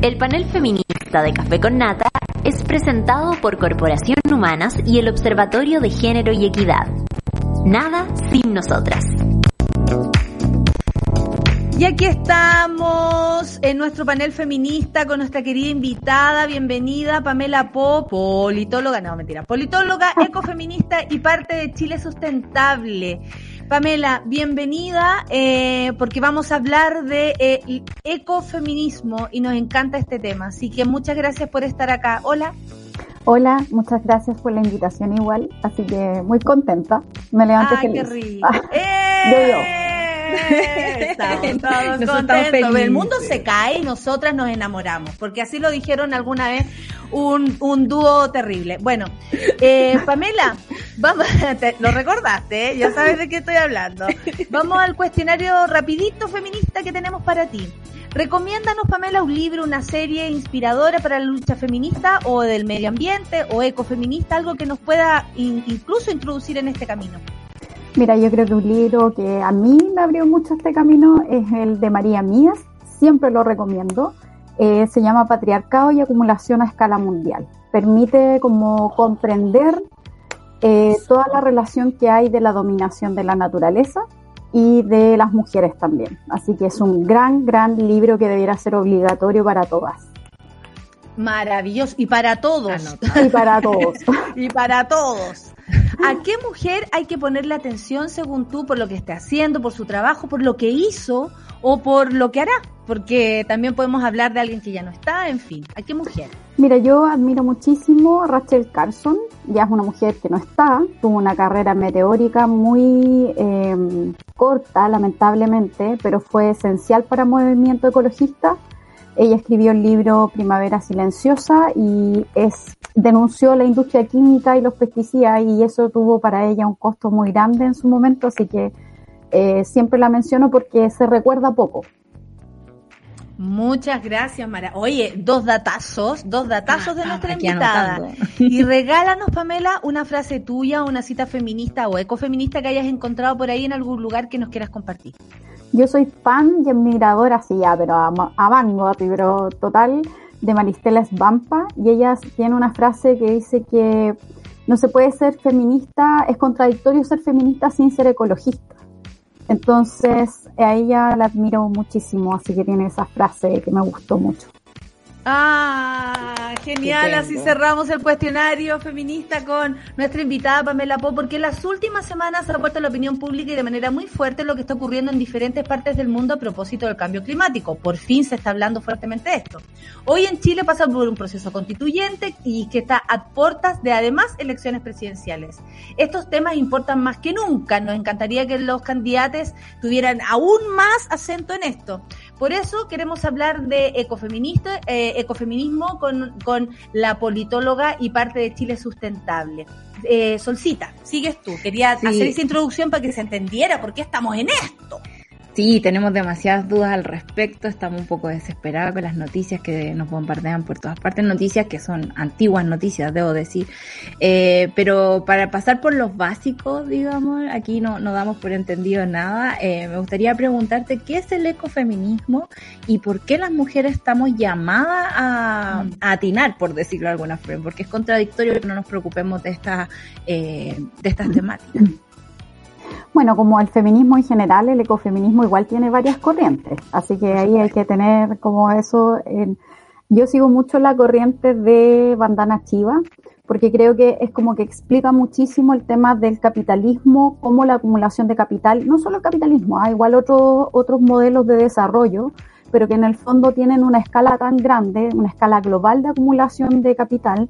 El panel feminista de Café con Nata es presentado por Corporación Humanas y el Observatorio de Género y Equidad. Nada sin nosotras. Y aquí estamos en nuestro panel feminista con nuestra querida invitada, bienvenida Pamela Po, politóloga, no mentira, politóloga, ecofeminista y parte de Chile Sustentable. Pamela, bienvenida eh, porque vamos a hablar de eh, ecofeminismo y nos encanta este tema, así que muchas gracias por estar acá. Hola. Hola, muchas gracias por la invitación igual, así que muy contenta. Me levanto Ay, feliz. qué rico. Ah, ¡Eh! yo, yo. Estamos todos Nosotros estamos contentos. El mundo se cae y nosotras nos enamoramos, porque así lo dijeron alguna vez un, un dúo terrible. Bueno, eh, Pamela, vamos, te- lo recordaste, ¿eh? ya sabes de qué estoy hablando. Vamos al cuestionario rapidito feminista que tenemos para ti. Recomiéndanos, Pamela, un libro, una serie inspiradora para la lucha feminista o del medio ambiente o ecofeminista, algo que nos pueda in- incluso introducir en este camino. Mira, yo creo que un libro que a mí me abrió mucho este camino es el de María Mías, siempre lo recomiendo. Eh, se llama Patriarcado y Acumulación a Escala Mundial. Permite como comprender eh, toda la relación que hay de la dominación de la naturaleza y de las mujeres también. Así que es un gran, gran libro que debiera ser obligatorio para todas Maravilloso. Y para todos. Y para todos. Y para todos. ¿A qué mujer hay que ponerle atención según tú por lo que esté haciendo, por su trabajo, por lo que hizo o por lo que hará? Porque también podemos hablar de alguien que ya no está, en fin. ¿A qué mujer? Mira, yo admiro muchísimo a Rachel Carson, ya es una mujer que no está, tuvo una carrera meteórica muy eh, corta, lamentablemente, pero fue esencial para el movimiento ecologista. Ella escribió el libro Primavera Silenciosa y es, denunció la industria química y los pesticidas y eso tuvo para ella un costo muy grande en su momento, así que eh, siempre la menciono porque se recuerda poco. Muchas gracias, Mara. Oye, dos datazos, dos datazos de Ah, nuestra aquí invitada. anotando. Y regálanos, Pamela, una frase tuya, una cita feminista o ecofeminista que hayas encontrado por ahí en algún lugar que nos quieras compartir. Yo soy fan y admiradora, sí, ya, pero a, a mango, pero total, de Maristela Svampa. Y ella tiene una frase que dice que no se puede ser feminista, es contradictorio ser feminista sin ser ecologista. Entonces, a ella la admiro muchísimo, así que tiene esa frase que me gustó mucho. Ah, genial, Estupendo. así cerramos el cuestionario feminista con nuestra invitada Pamela Po, porque en las últimas semanas se ha puesto la opinión pública y de manera muy fuerte lo que está ocurriendo en diferentes partes del mundo a propósito del cambio climático. Por fin se está hablando fuertemente de esto. Hoy en Chile pasa por un proceso constituyente y que está a puertas de además elecciones presidenciales. Estos temas importan más que nunca. Nos encantaría que los candidatos tuvieran aún más acento en esto. Por eso queremos hablar de ecofeminista, eh, ecofeminismo con, con la politóloga y parte de Chile Sustentable. Eh, Solcita, sigues tú. Quería Sí. hacer esa introducción para que se entendiera por qué estamos en esto. Sí, tenemos demasiadas dudas al respecto, estamos un poco desesperados con las noticias que nos bombardean por todas partes, noticias que son antiguas noticias, debo decir. Eh, pero para pasar por los básicos, digamos, aquí no, no damos por entendido nada, eh, me gustaría preguntarte qué es el ecofeminismo y por qué las mujeres estamos llamadas a, a atinar, por decirlo de alguna forma, porque es contradictorio que no nos preocupemos de, esta, eh, de estas temáticas. Bueno, como el feminismo en general, el ecofeminismo igual tiene varias corrientes, así que ahí hay que tener como eso. En... Yo sigo mucho la corriente de Bandana Chiva, porque creo que es como que explica muchísimo el tema del capitalismo, como la acumulación de capital, no solo el capitalismo, hay igual otros otros modelos de desarrollo, pero que en el fondo tienen una escala tan grande, una escala global de acumulación de capital,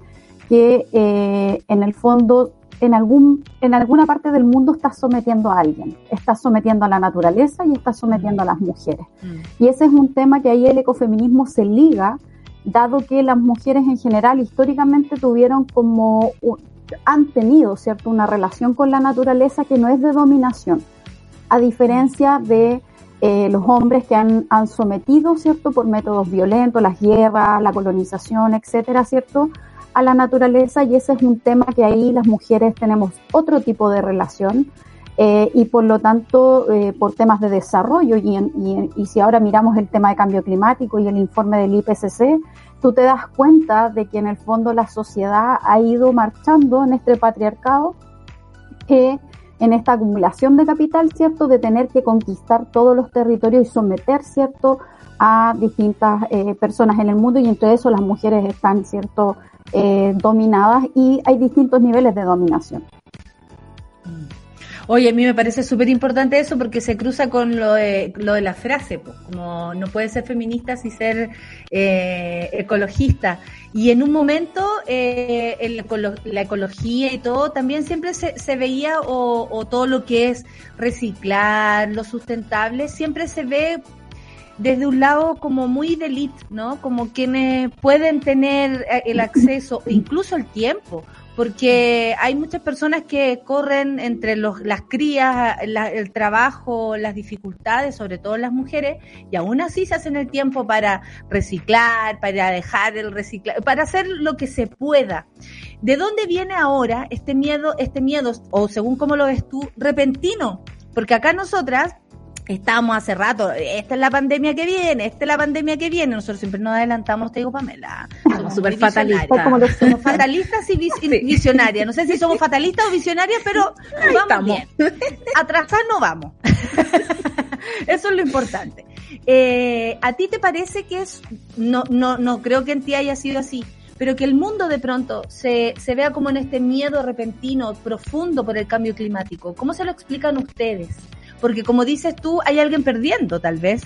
que eh, en el fondo en, algún, en alguna parte del mundo está sometiendo a alguien, está sometiendo a la naturaleza y está sometiendo a las mujeres. Mm. Y ese es un tema que ahí el ecofeminismo se liga, dado que las mujeres en general históricamente tuvieron como, han tenido, ¿cierto?, una relación con la naturaleza que no es de dominación, a diferencia de eh, los hombres que han, han sometido, ¿cierto?, por métodos violentos, las guerras, la colonización, etcétera, ¿cierto?, a la naturaleza y ese es un tema que ahí las mujeres tenemos otro tipo de relación eh, y por lo tanto eh, por temas de desarrollo y, y, y, si ahora miramos el tema de cambio climático y el informe del IPCC, tú te das cuenta de que en el fondo la sociedad ha ido marchando en este patriarcado que en esta acumulación de capital, ¿cierto? De tener que conquistar todos los territorios y someter, ¿cierto? A distintas eh, personas en el mundo y entre eso las mujeres están, ¿cierto? eh, dominadas y hay distintos niveles de dominación. Oye, a mí me parece súper importante eso porque se cruza con lo de, lo de la frase, pues, como no puede ser feminista sin ser eh, ecologista. Y en un momento eh, la ecología y todo también siempre se, se veía, o, o todo lo que es reciclar, lo sustentable, siempre se ve desde un lado como muy de ¿no? Como quienes pueden tener eh, el acceso, incluso el tiempo, porque hay muchas personas que corren entre los, las crías, el trabajo, las dificultades, sobre todo las mujeres, y aún así se hacen el tiempo para reciclar, para dejar el reciclar, para hacer lo que se pueda. ¿De dónde viene ahora este miedo, este miedo, o según cómo lo ves tú, repentino? Porque acá nosotras Estábamos hace rato, esta es la pandemia que viene, esta es la pandemia que viene. Nosotros siempre nos adelantamos, te digo, Pamela. Somos súper fatalistas. Somos fatalistas y visionarias. No sé si somos fatalistas o visionarias, pero vamos bien. Atrasar no vamos. Eso es lo importante. Eh, ¿A ti te parece que es, no, no, no creo que en ti haya sido así, pero que el mundo de pronto se, se vea como en este miedo repentino, profundo por el cambio climático? ¿Cómo se lo explican ustedes? Porque como dices tú, hay alguien perdiendo tal vez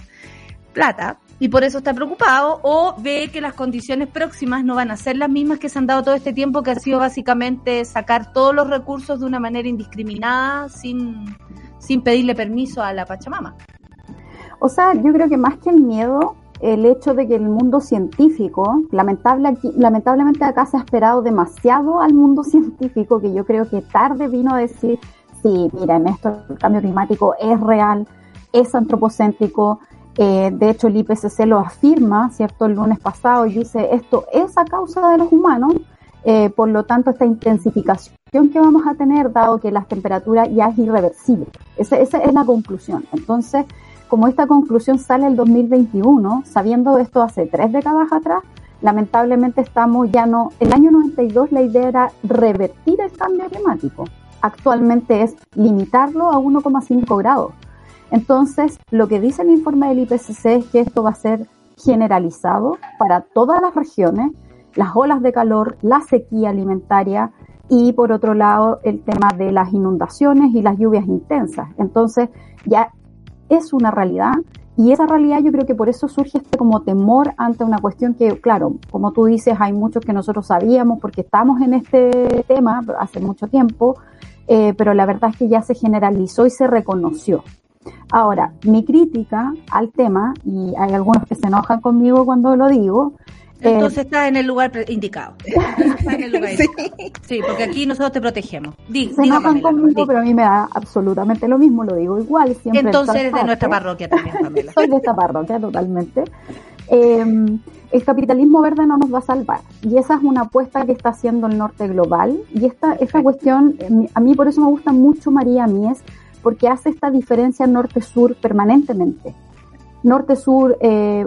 plata y por eso está preocupado o ve que las condiciones próximas no van a ser las mismas que se han dado todo este tiempo, que ha sido básicamente sacar todos los recursos de una manera indiscriminada sin, sin pedirle permiso a la Pachamama. O sea, yo creo que más que el miedo, el hecho de que el mundo científico, lamentable, lamentablemente acá se ha esperado demasiado al mundo científico, que yo creo que tarde vino a decir sí, miren, esto, el cambio climático es real, es antropocéntrico. Eh, de hecho, el IPCC lo afirma, ¿cierto? El lunes pasado y dice, esto es a causa de los humanos, eh, por lo tanto, esta intensificación que vamos a tener, dado que las temperaturas ya es irreversible. Esa, esa es la conclusión. Entonces, como esta conclusión sale el 2021, sabiendo esto hace tres décadas atrás, lamentablemente estamos ya no, el año 92 la idea era revertir el cambio climático actualmente es limitarlo a 1,5 grados. Entonces, lo que dice el informe del IPCC es que esto va a ser generalizado para todas las regiones, las olas de calor, la sequía alimentaria y por otro lado el tema de las inundaciones y las lluvias intensas. Entonces, ya es una realidad y esa realidad yo creo que por eso surge este como temor ante una cuestión que, claro, como tú dices, hay muchos que nosotros sabíamos porque estamos en este tema hace mucho tiempo, eh, pero la verdad es que ya se generalizó y se reconoció. Ahora, mi crítica al tema, y hay algunos que se enojan conmigo cuando lo digo, Entonces está en el lugar indicado. Está en el lugar Sí. indicado. Sí, porque aquí nosotros te protegemos. Di- Se enojan conmigo, pero a mí me da absolutamente lo mismo, lo digo igual. Siempre Entonces en eres de nuestra parroquia también, Pamela. Soy de esta parroquia totalmente. Eh, el capitalismo verde no nos va a salvar. Y esa es una apuesta que está haciendo el norte global. Y esta, esta cuestión, eh, a mí por eso me gusta mucho María Mies, porque hace esta diferencia norte-sur permanentemente. Norte-sur, eh,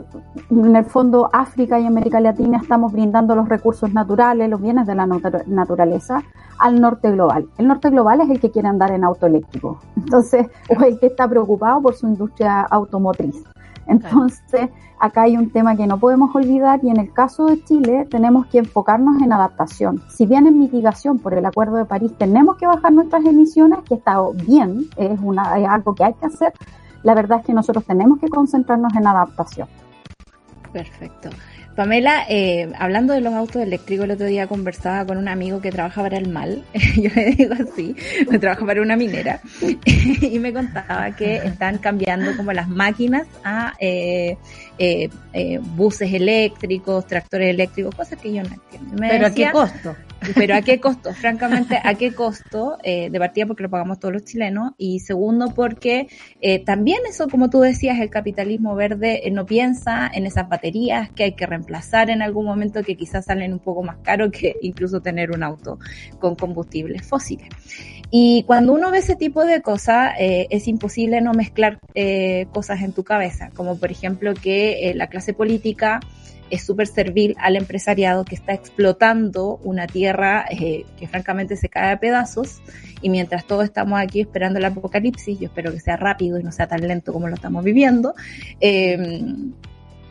en el fondo África y América Latina estamos brindando los recursos naturales, los bienes de la natu- naturaleza al norte global. El norte global es el que quiere andar en auto eléctrico, entonces, o el que está preocupado por su industria automotriz. Entonces, acá hay un tema que no podemos olvidar y en el caso de Chile tenemos que enfocarnos en adaptación. Si bien en mitigación por el Acuerdo de París tenemos que bajar nuestras emisiones, que está bien, es, una, es algo que hay que hacer, la verdad es que nosotros tenemos que concentrarnos en adaptación. Perfecto. Pamela, eh, hablando de los autos eléctricos, el otro día conversaba con un amigo que trabaja para el mal, yo le digo así, me trabaja para una minera, y me contaba que están cambiando como las máquinas a eh, eh, eh, buses eléctricos, tractores eléctricos, cosas que yo no entiendo. Me Pero a qué costo. Pero ¿a qué costo? Francamente, ¿a qué costo? Eh, de partida porque lo pagamos todos los chilenos y segundo porque eh, también eso, como tú decías, el capitalismo verde eh, no piensa en esas baterías que hay que reemplazar en algún momento que quizás salen un poco más caro que incluso tener un auto con combustibles fósiles. Y cuando uno ve ese tipo de cosas, eh, es imposible no mezclar cosas en tu cabeza, como por ejemplo que la clase política es súper servil al empresariado que está explotando una tierra eh, que francamente se cae a pedazos y mientras todos estamos aquí esperando el apocalipsis, yo espero que sea rápido y no sea tan lento como lo estamos viviendo, eh,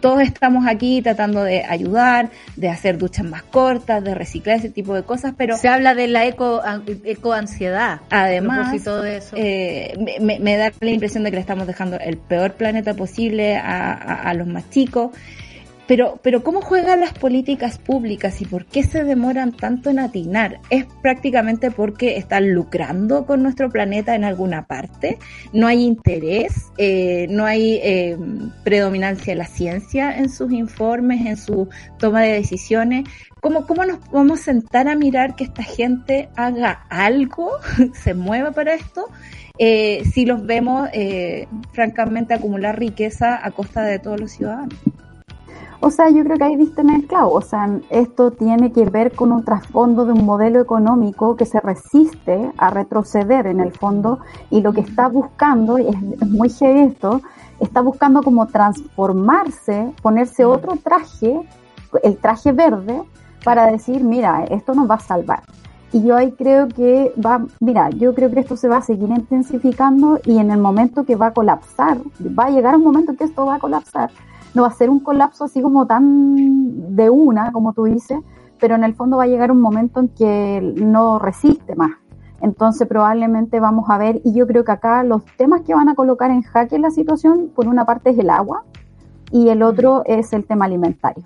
todos estamos aquí tratando de ayudar, de hacer duchas más cortas, de reciclar ese tipo de cosas, pero Se habla de la eco, ecoansiedad. Además, a propósito de eso. eh, me- me, me da la impresión de que le estamos dejando el peor planeta posible a, a- a los más chicos. Pero, pero ¿cómo juegan las políticas públicas y por qué se demoran tanto en atinar? ¿Es prácticamente porque están lucrando con nuestro planeta en alguna parte? ¿No hay interés? Eh, ¿No hay eh, predominancia de la ciencia en sus informes, en su toma de decisiones? ¿Cómo, ¿Cómo nos a sentar a mirar que esta gente haga algo, se mueva para esto? eh, si los vemos, eh, francamente, acumular riqueza a costa de todos los ciudadanos. O sea, yo creo que ahí viste en el clavo. O sea, esto tiene que ver con un trasfondo de un modelo económico que se resiste a retroceder en el fondo y lo que está buscando, y es, es muy heavy esto, está buscando como transformarse, ponerse otro traje, el traje verde, para decir, mira, esto nos va a salvar. Y yo ahí creo que va, mira, yo creo que esto se va a seguir intensificando y en el momento que va a colapsar, va a llegar un momento en que esto va a colapsar, no va a ser un colapso así como tan de una, como tú dices, pero en el fondo va a llegar un momento en que no resiste más. Entonces probablemente vamos a ver, y yo creo que acá los temas que van a colocar en jaque la situación, por una parte es el agua y el otro es el tema alimentario.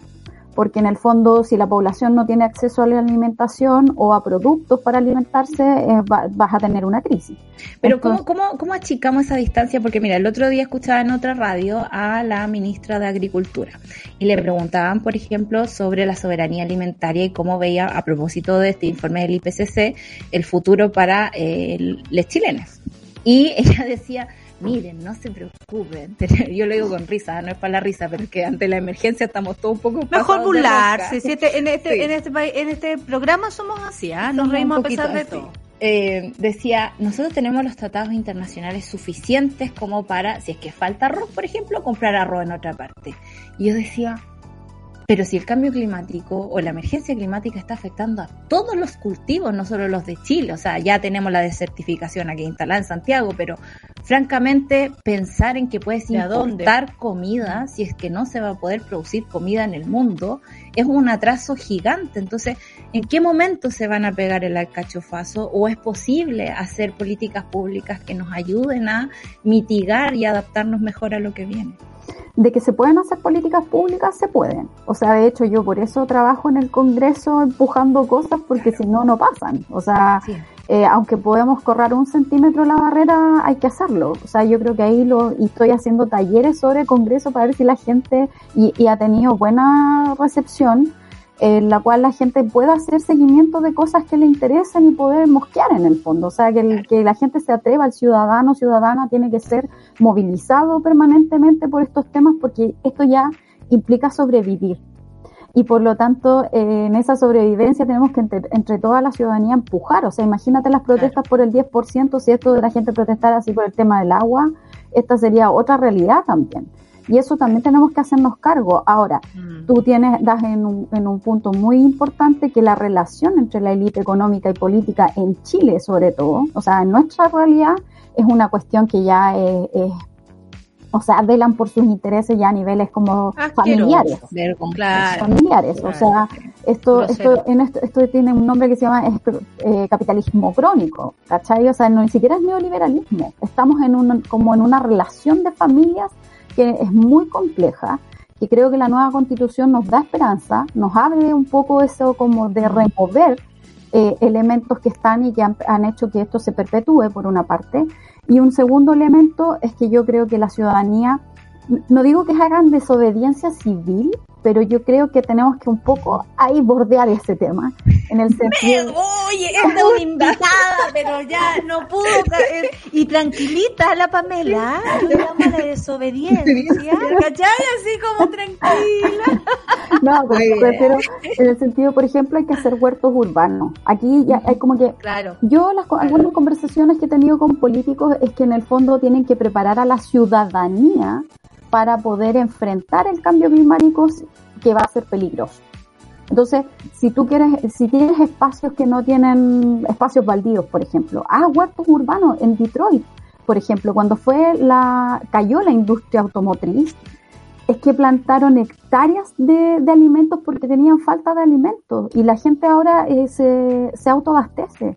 Porque en el fondo, si la población no tiene acceso a la alimentación o a productos para alimentarse, eh, va- vas a tener una crisis. Pero Entonces- ¿cómo, cómo, ¿cómo achicamos esa distancia? Porque mira, el otro día escuchaba en otra radio a la ministra de Agricultura y le preguntaban, por ejemplo, sobre la soberanía alimentaria y cómo veía, a propósito de este informe del IPCC, el futuro para eh, los chilenos. Y ella decía, miren, no se preocupen. Yo lo digo con risa, no es para la risa, pero es que ante la emergencia estamos todos un poco Mejor burlarse. Si este- en, este, Sí. en, este, en este programa somos así, ¿ah? Nos Somos reímos a pesar de así. todo. Eh, decía, nosotros tenemos los tratados internacionales suficientes como para, si es que falta arroz, por ejemplo, comprar arroz en otra parte. Y yo decía, pero si el cambio climático o la emergencia climática está afectando a todos los cultivos, no solo los de Chile, o sea, ya tenemos la desertificación aquí instalada en Santiago, pero francamente pensar en que puedes importar comida, si es que no se va a poder producir comida en el mundo, es un atraso gigante. Entonces, ¿en qué momento se van a pegar el alcachofazo? ¿O es posible hacer políticas públicas que nos ayuden a mitigar y adaptarnos mejor a lo que viene? de que se pueden hacer políticas públicas, se pueden. O sea, de hecho, yo por eso trabajo en el Congreso empujando cosas, porque si no, no pasan. O sea, Sí. Eh, aunque podemos correr un centímetro la barrera, hay que hacerlo. O sea, yo creo que ahí lo y estoy haciendo talleres sobre el Congreso para ver si la gente y, ha tenido buena recepción, en la cual la gente pueda hacer seguimiento de cosas que le interesen y poder mosquear en el fondo. O sea, que, que la gente se atreva, el ciudadano, ciudadana tiene que ser movilizado permanentemente por estos temas porque esto ya implica sobrevivir y por lo tanto eh, en esa sobrevivencia tenemos que entre, toda la ciudadanía empujar, o sea, imagínate las protestas por el 10%, si esto de la gente protestara así por el tema del agua, esta sería otra realidad también. Y eso también tenemos que hacernos cargo. Ahora, mm. tú tienes, das en un, en un punto muy importante que la relación entre la élite económica y política en Chile, sobre todo, o sea, en nuestra realidad, es una cuestión que ya es o sea, velan por sus intereses ya a niveles como familiares. Familiares, o sea, esto, esto, en esto, esto tiene un nombre que se llama eh, capitalismo crónico, ¿cachai? O sea, no, ni siquiera es neoliberalismo. Estamos en un, como en una relación de familias que es muy compleja y creo que la nueva constitución nos da esperanza, nos abre un poco eso como de remover eh, elementos que están y que han hecho que esto se perpetúe por una parte y un segundo elemento es que yo creo que la ciudadanía, no digo que hagan desobediencia civil, pero yo creo que tenemos que un poco ahí bordear ese tema. En el sentido. Oye, es una invitada, pero ya no pudo. Y tranquilita la Pamela, le llama la desobediencia, ¿cachai? Así como tranquila. No, pero en el sentido, por ejemplo, hay que hacer huertos urbanos. Aquí ya hay como que. Claro. Yo, las, algunas conversaciones que he tenido con políticos es que en el fondo tienen que preparar a la ciudadanía para poder enfrentar el cambio climático que va a ser peligroso. Entonces, si tú quieres, si tienes espacios que no tienen espacios baldíos, por ejemplo, ah, huertos urbanos en Detroit, por ejemplo, cuando fue la, cayó la industria automotriz, es que plantaron hectáreas de, alimentos porque tenían falta de alimentos y la gente ahora eh, se, se autoabastece.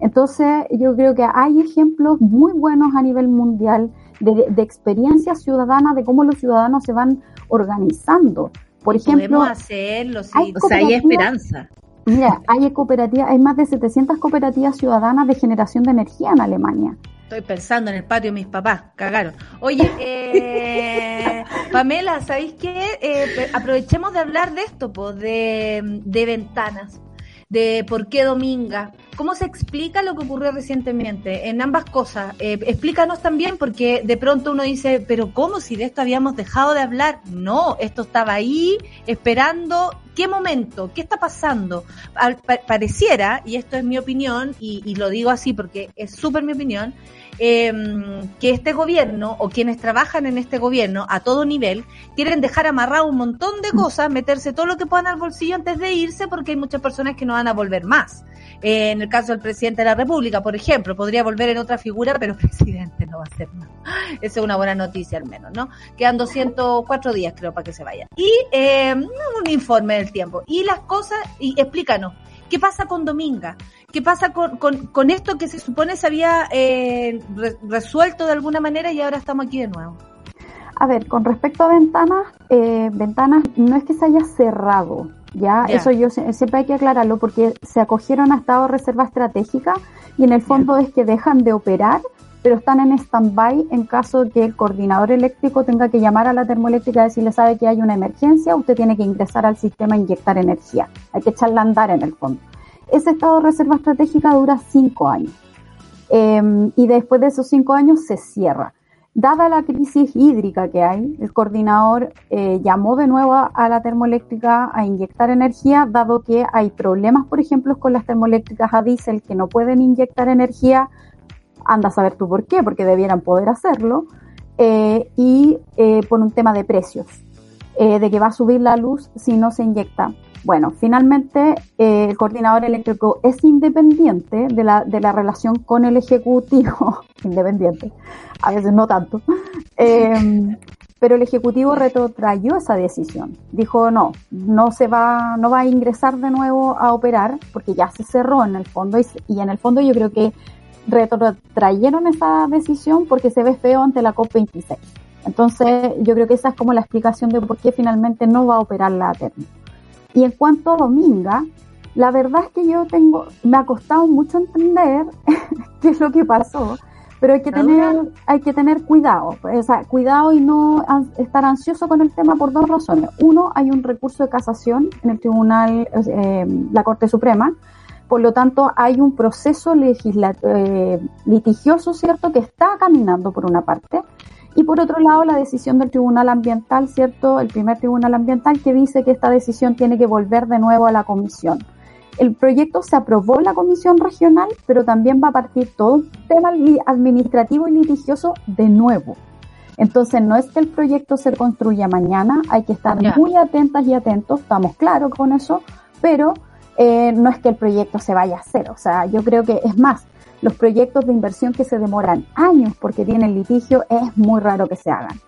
Entonces, yo creo que hay ejemplos muy buenos a nivel mundial de, experiencia ciudadana, de cómo los ciudadanos se van organizando. Por ejemplo, hacerlo, sí. o sea, hay esperanza. Mira, hay cooperativas, hay más de 700 cooperativas ciudadanas de generación de energía en Alemania. Estoy pensando en el patio de mis papás, cagaron. Oye, eh, Pamela, ¿sabéis qué? Eh, aprovechemos de hablar de esto, pues, de, de ventanas de por qué Dominga. ¿Cómo se explica lo que ocurrió recientemente? En ambas cosas. Eh, explícanos también, porque de pronto uno dice, pero ¿cómo si de esto habíamos dejado de hablar? No, esto estaba ahí esperando. ¿Qué momento? ¿Qué está pasando? pareciera, y esto es mi opinión, y, y lo digo así porque es súper mi opinión, eh, que este gobierno o quienes trabajan en este gobierno a todo nivel quieren dejar amarrado un montón de cosas, meterse todo lo que puedan al bolsillo antes de irse porque hay muchas personas que no van a volver más. Eh, en el caso del presidente de la República, por ejemplo, podría volver en otra figura, pero presidente no va a ser más. Esa es una buena noticia al menos, ¿no? Quedan 204 días creo para que se vaya. Y eh, un informe del tiempo. Y las cosas, y explícanos, ¿qué pasa con Dominga? ¿Qué pasa con, con, esto que se supone se había eh, resuelto de alguna manera y ahora estamos aquí de nuevo? A ver, con respecto a ventanas, eh, ventanas no es que se haya cerrado, ¿ya? Eso yo siempre hay que aclararlo porque se acogieron a estado de reserva estratégica y en el fondo es que dejan de operar, pero están en stand-by en caso que el coordinador eléctrico tenga que llamar a la termoeléctrica y decirle, sabe que hay una emergencia, usted tiene que ingresar al sistema a inyectar energía. Hay que echarla a andar en el fondo. Ese estado de reserva estratégica dura cinco años. Em, y después de esos cinco años se cierra. Dada la crisis hídrica que hay, el coordinador eh, llamó de nuevo a la termoeléctrica a inyectar energía, dado que hay problemas, por ejemplo, con las termoeléctricas a diésel que no pueden inyectar energía. Anda a saber tú por qué, porque debieran poder hacerlo. Eh, y eh, por un tema de precios, de que va a subir la luz si no se inyecta bueno, finalmente eh, el coordinador eléctrico es independiente de la, de la relación con el ejecutivo, independiente, a veces no tanto, em, pero el ejecutivo retrotrayó esa decisión. Dijo no, no se va, no va a ingresar de nuevo a operar porque ya se cerró en el fondo y, y en el fondo yo creo que retrotrayeron esa decisión porque se ve feo ante la COP26. Entonces, yo creo que esa es como la explicación de por qué finalmente no va a operar la técnica. Y en cuanto a Dominga, La verdad es que yo tengo, me ha costado mucho entender qué es lo que pasó, pero hay que tener, hay que tener cuidado, o sea, cuidado y no estar ansioso con el tema por dos razones. Uno, hay un recurso de casación en el Tribunal, eh, la Corte Suprema, por lo tanto, hay un proceso eh, litigioso, ¿cierto?, que está caminando por una parte. Y por otro lado, la decisión del Tribunal Ambiental, ¿cierto?, el primer Tribunal Ambiental que dice que esta decisión tiene que volver de nuevo a la Comisión. El proyecto se aprobó en la Comisión Regional, pero también va a partir todo un tema administrativo y litigioso de nuevo. Entonces, no es que el proyecto se construya mañana, hay que estar muy atentas y atentos, estamos claros con eso, pero eh, no es que el proyecto se vaya a hacer. O sea, yo creo que es más, los proyectos de inversión que se demoran años porque tienen litigio es muy raro que se hagan.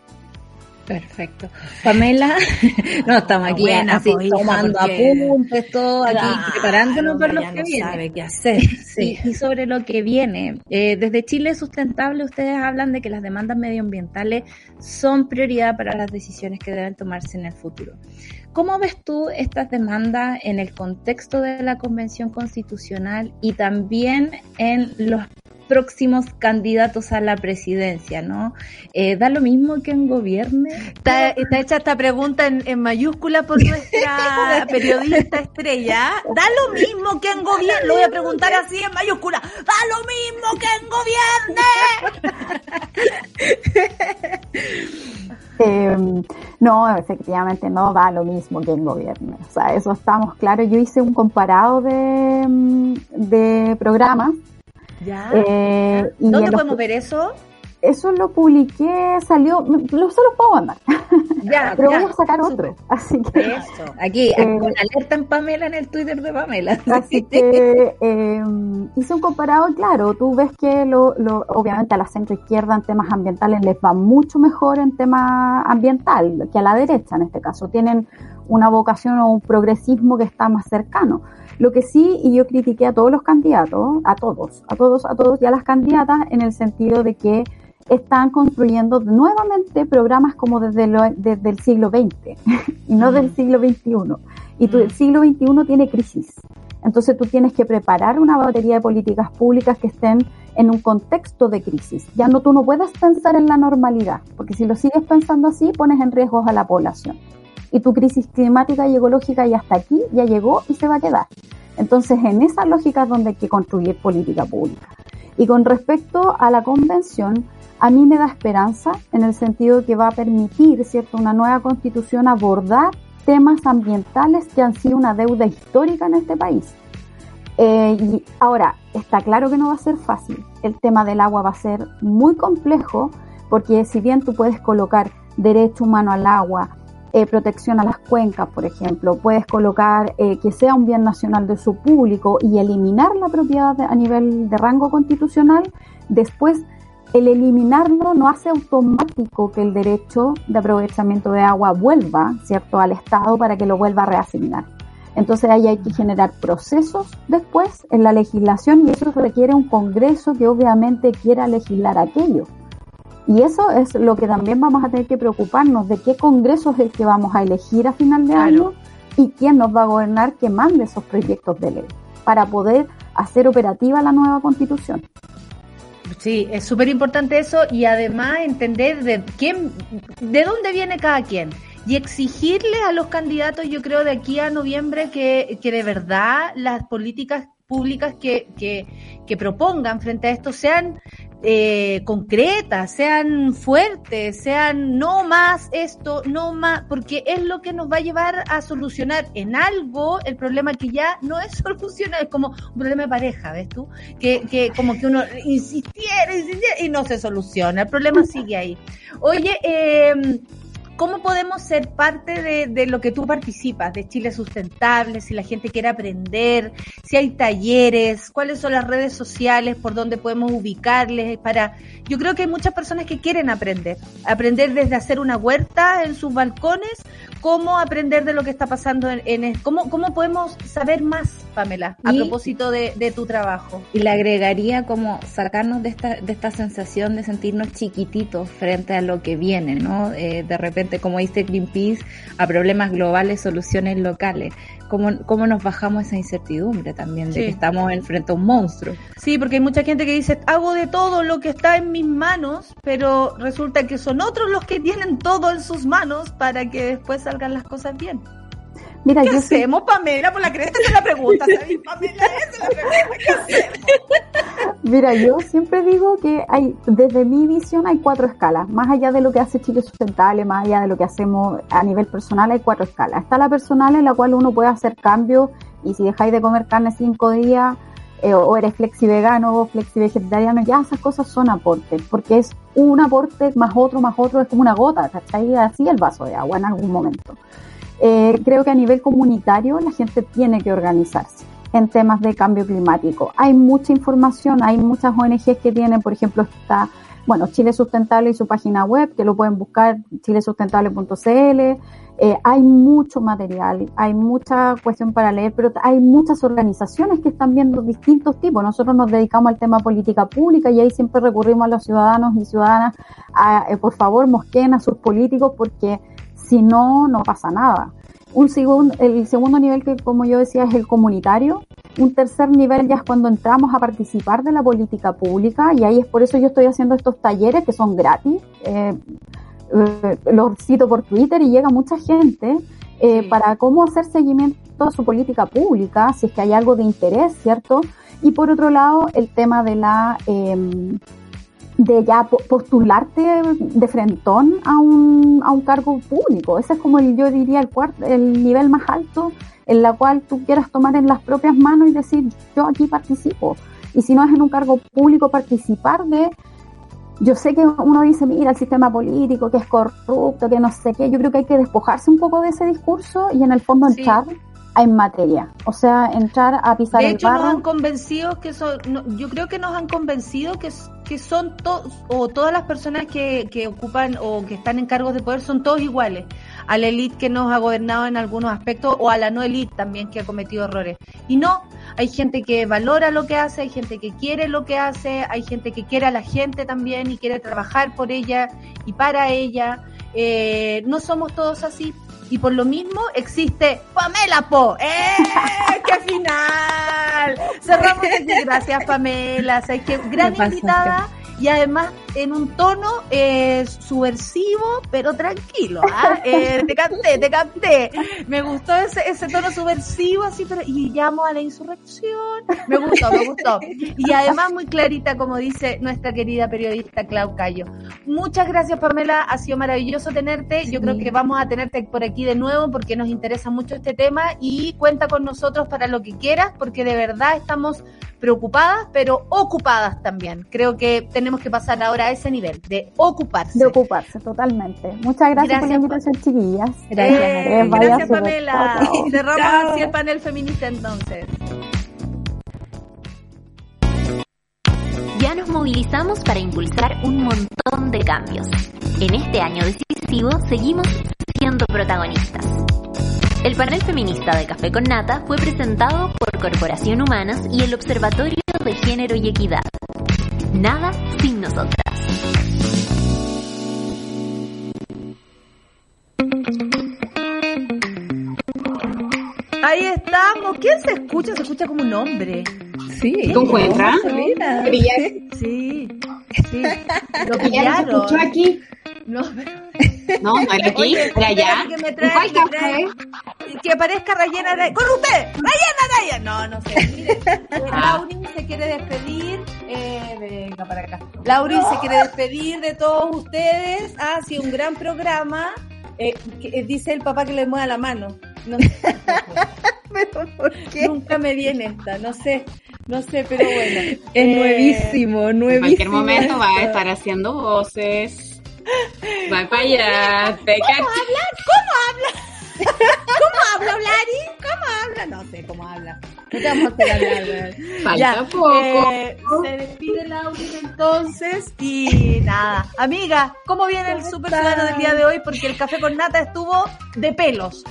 Perfecto. Pamela, no, estamos aquí así, pues, tomando apuntes, todo aquí, preparándonos para lo que viene. Sabe qué hacer. Sí. Y, sobre lo que viene, eh, desde Chile Sustentable ustedes hablan de que las demandas medioambientales son prioridad para las decisiones que deben tomarse en el futuro. ¿Cómo ves tú estas demandas en el contexto de la Convención Constitucional y también en los próximos candidatos a la presidencia, ¿no? Eh, ¿Da lo mismo que en gobierne? Está, hecha esta pregunta en, mayúscula por nuestra periodista estrella. ¿Da lo mismo que en gobierne? Lo voy a preguntar así en mayúscula. ¿Da lo mismo que en gobierne? Em, no, efectivamente no da lo mismo que en gobierno. O sea, eso estamos claros. Yo hice un comparado de, mm, de programas. ¿Ya? Eh, ¿Dónde podemos ver eso? eso lo publiqué, salió, lo, se lo puedo mandar. Ya, pero voy a sacar otro. Así que. Eso. Aquí, eh, con alerta en Pamela en el Twitter de Pamela. Así que eh, hice un comparado, claro, tú ves que lo, lo, obviamente a la centro izquierda en temas ambientales les va mucho mejor en tema ambiental que a la derecha en este caso. Tienen una vocación o un progresismo que está más cercano. Lo que sí, y yo critiqué a todos los candidatos, a todos, a todos, a todos y a las candidatas en el sentido de que están construyendo nuevamente programas como desde, desde el siglo XX y no del mm. siglo XXI. Y tu, el mm. siglo XXI tiene crisis. Entonces tú tienes que preparar una batería de políticas públicas que estén en un contexto de crisis. Ya no tú no puedes pensar en la normalidad, porque si lo sigues pensando así pones en riesgo a la población. Y tu crisis climática y ecológica ya está aquí, ya llegó y se va a quedar. Entonces en esa lógica es donde hay que construir política pública. Y con respecto a la convención, a mí me da esperanza en el sentido que va a permitir, ¿cierto?, una nueva constitución abordar temas ambientales que han sido una deuda histórica en este país. Eh, y ahora, está claro que no va a ser fácil. El tema del agua va a ser muy complejo porque si bien tú puedes colocar derecho humano al agua, eh, protección a las cuencas, por ejemplo, puedes colocar eh, que sea un bien nacional de su público y eliminar la propiedad a nivel de rango constitucional, después el eliminarlo no hace automático que el derecho de aprovechamiento de agua vuelva, ¿cierto?, al Estado para que lo vuelva a reasignar. Entonces ahí hay que generar procesos después en la legislación y eso requiere un Congreso que obviamente quiera legislar aquello. Y eso es lo que también vamos a tener que preocuparnos de qué Congreso es el que vamos a elegir a final de año y quién nos va a gobernar que mande esos proyectos de ley para poder hacer operativa la nueva constitución. Sí, es súper importante eso y además entender de quién, de dónde viene cada quien y exigirle a los candidatos, yo creo, de aquí a noviembre que, que de verdad las políticas públicas que, que, que propongan frente a esto sean eh, concretas, sean fuertes, sean no más esto, no más, porque es lo que nos va a llevar a solucionar en algo el problema que ya no es solucionar, es como un problema de pareja, ¿ves tú? Que, que como que uno insistiera, insistiera y no se soluciona, el problema sigue ahí. Oye, eh, ¿Cómo podemos ser parte de, lo que tú participas, de Chile Sustentable, si la gente quiere aprender, si hay talleres, cuáles son las redes sociales, por dónde podemos ubicarles para... Yo creo que hay muchas personas que quieren aprender, aprender desde hacer una huerta en sus balcones, cómo aprender de lo que está pasando en... en cómo, ¿Cómo podemos saber más, Pamela, a propósito de, de, tu trabajo. Y le agregaría como sacarnos de esta, de esta sensación de sentirnos chiquititos frente a lo que viene, ¿no? Eh, de repente, como dice Greenpeace, a problemas globales, soluciones locales. ¿Cómo, cómo nos bajamos esa incertidumbre también de que estamos enfrente a un monstruo? Sí, porque hay mucha gente que dice, hago de todo lo que está en mis manos, pero resulta que son otros los que tienen todo en sus manos para que después salgan las cosas bien. Mira, ¿Qué hacemos, Pamela? Por la cresta de la pregunta, Pamela, es la pregunta. ¿Qué hacemos? Mira, yo siempre digo que hay, desde mi visión hay cuatro escalas. Más allá de lo que hace Chile Sustentable, más allá de lo que hacemos a nivel personal, hay cuatro escalas. Está la personal en la cual uno puede hacer cambios y si dejáis de comer carne cinco días, eh, o eres flexi vegano o flexi vegetariano, ya esas cosas son aportes, porque es un aporte más otro, más otro, es como una gota, ¿cachai? Así el vaso de agua en algún momento. Eh, creo que a nivel comunitario la gente tiene que organizarse en temas de cambio climático. Hay mucha información, hay muchas ONGs que tienen, por ejemplo, está, bueno, Chile Sustentable y su página web, que lo pueden buscar, chilesustentable.cl. Eh, hay mucho material, hay mucha cuestión para leer, pero hay muchas organizaciones que están viendo distintos tipos. Nosotros nos dedicamos al tema política pública y ahí siempre recurrimos a los ciudadanos y ciudadanas a, eh, por favor, mosqueen a sus políticos porque si no, no pasa nada. Un segundo, el segundo nivel que, como yo decía, es el comunitario. Un tercer nivel ya es cuando entramos a participar de la política pública y ahí es por eso yo estoy haciendo estos talleres que son gratis. Eh, eh, los cito por Twitter y llega mucha gente eh, para cómo hacer seguimiento a su política pública, si es que hay algo de interés, ¿cierto? Y por otro lado, el tema de la eh, de ya postularte de frentón a un, a un cargo público. Ese es como el, yo diría el, cuarto, el nivel más alto en la cual tú quieras tomar en las propias manos y decir, yo aquí participo. Y si no es en un cargo público, participar de... Yo sé que uno dice, mira, el sistema político, que es corrupto, que no sé qué. Yo creo que hay que despojarse un poco de ese discurso y en el fondo entrar en materia. O sea, entrar a pisar de el hecho, nos han convencido que son, yo creo que nos han convencido que, que son todos, o todas las personas que, que ocupan o que están en cargos de poder son todos iguales. A la élite que nos ha gobernado en algunos aspectos o a la no élite también que ha cometido errores. Y no, hay gente que valora lo que hace, hay gente que quiere lo que hace, hay gente que quiere a la gente también y quiere trabajar por ella y para ella. Eh, no somos todos así, y por lo mismo existe Pamela Po. ¡Eh! ¡Qué final! Cerramos aquí. Gracias, Pamela. O que gran invitada y además en un tono eh, subversivo, pero tranquilo. ¿ah? Eh, te canté, te canté. Me gustó ese, ese tono subversivo, así, pero y llamo a la insurrección. Me gustó, me gustó. Y además muy clarita, como dice nuestra querida periodista Clau Cayo. Muchas gracias, Pamela. Ha sido maravilloso tenerte. Yo creo que vamos a tenerte por aquí de nuevo porque nos interesa mucho este tema y cuenta con nosotros para lo que quieras, porque de verdad estamos preocupadas, pero ocupadas también. Creo que tenemos que pasar ahora a ese nivel de ocuparse. De ocuparse, totalmente. Muchas gracias, por la invitación, chiquillas. Gracias, eh, gracias Pamela. Y cerramos así el panel feminista entonces. Ya nos movilizamos para impulsar un montón de cambios. En este año decisivo seguimos siendo protagonistas. El panel feminista de Café con Nata fue presentado por Corporación Humanas y el Observatorio de Género y Equidad. Nada sin nosotras. Ahí estamos. ¿Quién se escucha? Se escucha como un hombre. Sí. ¿Te encuentras? Sí. Sí. Lo pillaron. escuchó aquí? No, no, no era aquí, era allá. Que me trae, que, trae, que aparezca Rayena Araya. ¡Con usted! ¡Rayena Araya! No, no sé. Mire, Laurin se quiere despedir. Eh, venga para acá. Laurin se quiere despedir de todos ustedes. Ha sido un gran programa. Eh, que, dice el papá que le mueva la mano. No sé. ¿Pero por qué? Nunca me viene esta, no sé. No sé, pero bueno. Es eh, nuevísimo, nuevísimo. En cualquier momento va a estar haciendo voces. Va para allá. Te ¿Cómo habla? ¿Cómo habla? ¿Cómo habla, Blari? ¿Cómo habla? No sé cómo habla. No te vamos a hacer hablar. Falta ya, poco. Eh, se despide Lauryn entonces y nada. Amiga, ¿cómo viene el super ciudadano del día de hoy? Porque el café con nata estuvo de pelos.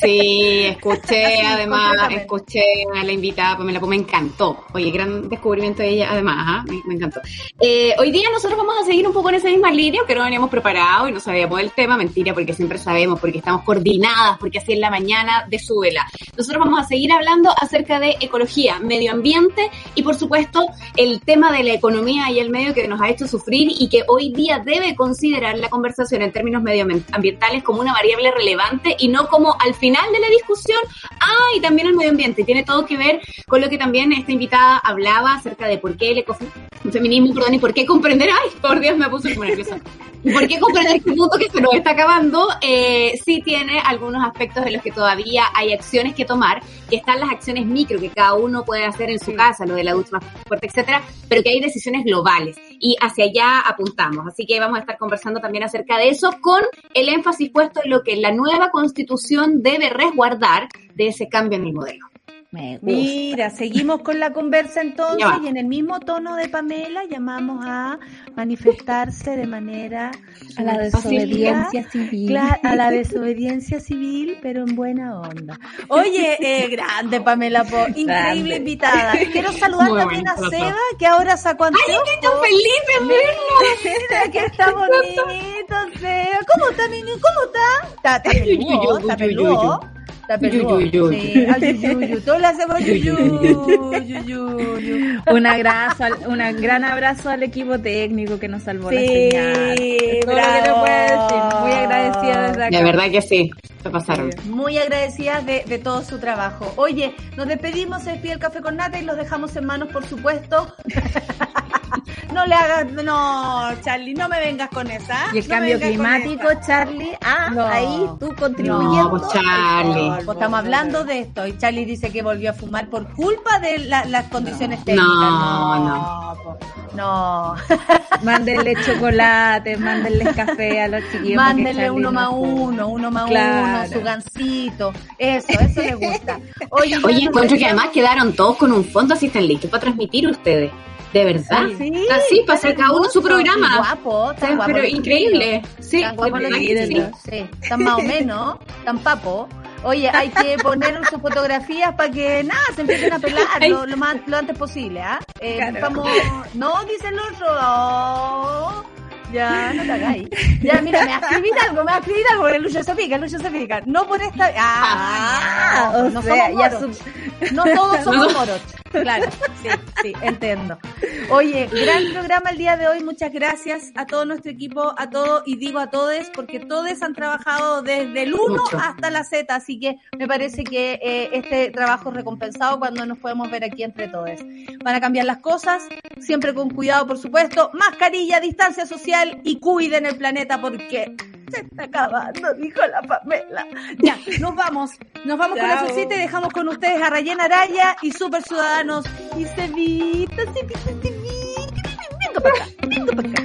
Sí, escuché además, escuché a la invitada Pamela, pues me encantó. Oye, gran descubrimiento de ella, además, ¿ah? me, me encantó. Eh, hoy día nosotros vamos a seguir un poco en esa misma línea, que no veníamos preparados y no sabíamos del tema, mentira, porque siempre sabemos, porque estamos coordinadas, porque así es la mañana de su vela. Nosotros vamos a seguir hablando acerca de ecología, medio ambiente y por supuesto el tema de la economía y el medio que nos ha hecho sufrir y que hoy día debe considerar la conversación en términos medioambientales como una variable relevante y no como al final de la discusión, ah, y también el medio ambiente. Tiene todo que ver con lo que también esta invitada hablaba acerca de por qué el ecofeminismo, perdón, y por qué comprender, ay, por Dios, me puse como nerviosa. ¿Y por qué comprender este mundo que se nos está acabando? Eh, sí tiene algunos aspectos en los que todavía hay acciones que tomar, que están las acciones micro que cada uno puede hacer en su casa, lo de la ducha más fuerte, etcétera, pero que hay decisiones globales y hacia allá apuntamos. Así que vamos a estar conversando también acerca de eso con el énfasis puesto en lo que la nueva constitución debe resguardar de ese cambio en el modelo. Me gusta. Mira, seguimos con la conversa entonces y en el mismo tono de Pamela llamamos a manifestarse de manera A la desobediencia civil. a la desobediencia civil, pero en buena onda. Oye, eh, grande Pamela Po, increíble Grande. invitada. Quiero saludar Muy también a. Seba, que ahora sacó anteojos. ¡Estoy feliz de verlo! Que está bonito, Seba. ¿Cómo está, niño? ¿Cómo está? Está, está peludo, está peludo. Yu, Sí. Todos le hacemos yu, yu, yu, yu, yu. Un abrazo, al- un gran abrazo al equipo técnico que nos salvó la Sí, señal. Es todo lo que bravo. puedo decir. Muy agradecida desde acá. De verdad que sí, se pasaron. Muy agradecidas de, de todo su trabajo. Oye, nos despedimos, se despide el café con nata y los dejamos en manos, por supuesto. no le hagas, no, Charlie, no me vengas con esa. Y el no me cambio climático. Charlie, ah, No. ahí tú contribuyendo. No, pues, Charlie. No, pues estamos hablando de esto y Charlie dice que volvió a fumar por culpa de la- las condiciones técnicas. No, no. po. No. Mándenle chocolate, mándenle café a los chiquillos. Mándenle uno no más uno, uno más Claro. uno, su gancito. Eso, eso le gusta. Oye, Oye, encuentro que además quedaron todos con un fondo así están listos para transmitir ustedes. De verdad. Sí, Así, hacer cada uno su programa. Guapo, Sí, tan guapo pero increíble. Sí, Tan guapos de los que sí. sí. Tan más o menos, tan papo. Oye, hay que poner sus fotografías para que nada, se empiecen a pelar lo, lo más, lo antes posible, ¿ah? Eh, Claro. vamos, no, dice el otro. oh, ya, no te hagáis. Ya, mira, me va a escribir algo, me va a escribir algo, el Lucho se pica, el Lucho se pica. No por esta. Ah, no, o no sea, somos ya No todos somos moros. Claro, sí, sí, entiendo. Oye, gran programa el día de hoy. Muchas gracias a todo nuestro equipo, a todos, y digo a todos, porque todos han trabajado desde el 1 Mucho. hasta la Z, así que me parece que eh, este trabajo es recompensado cuando nos podemos ver aquí entre todos. Van a cambiar las cosas, siempre con cuidado, por supuesto. Mascarilla, distancia social y cuiden el planeta porque se está acabando, dijo la Pamela. Ya, nos vamos. Nos vamos con la solcita y dejamos con ustedes a Rayen Araya y Super Ciudadanos y Cevita, Cevita, Cevita. Venga para acá, venga para acá.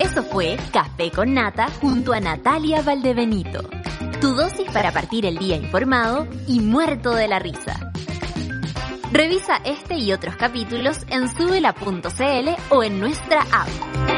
Eso fue Café con Nata junto a Natalia Valdebenito. Tu dosis para partir el día informado y muerto de la risa. Revisa este y otros capítulos en subela.cl o en nuestra app.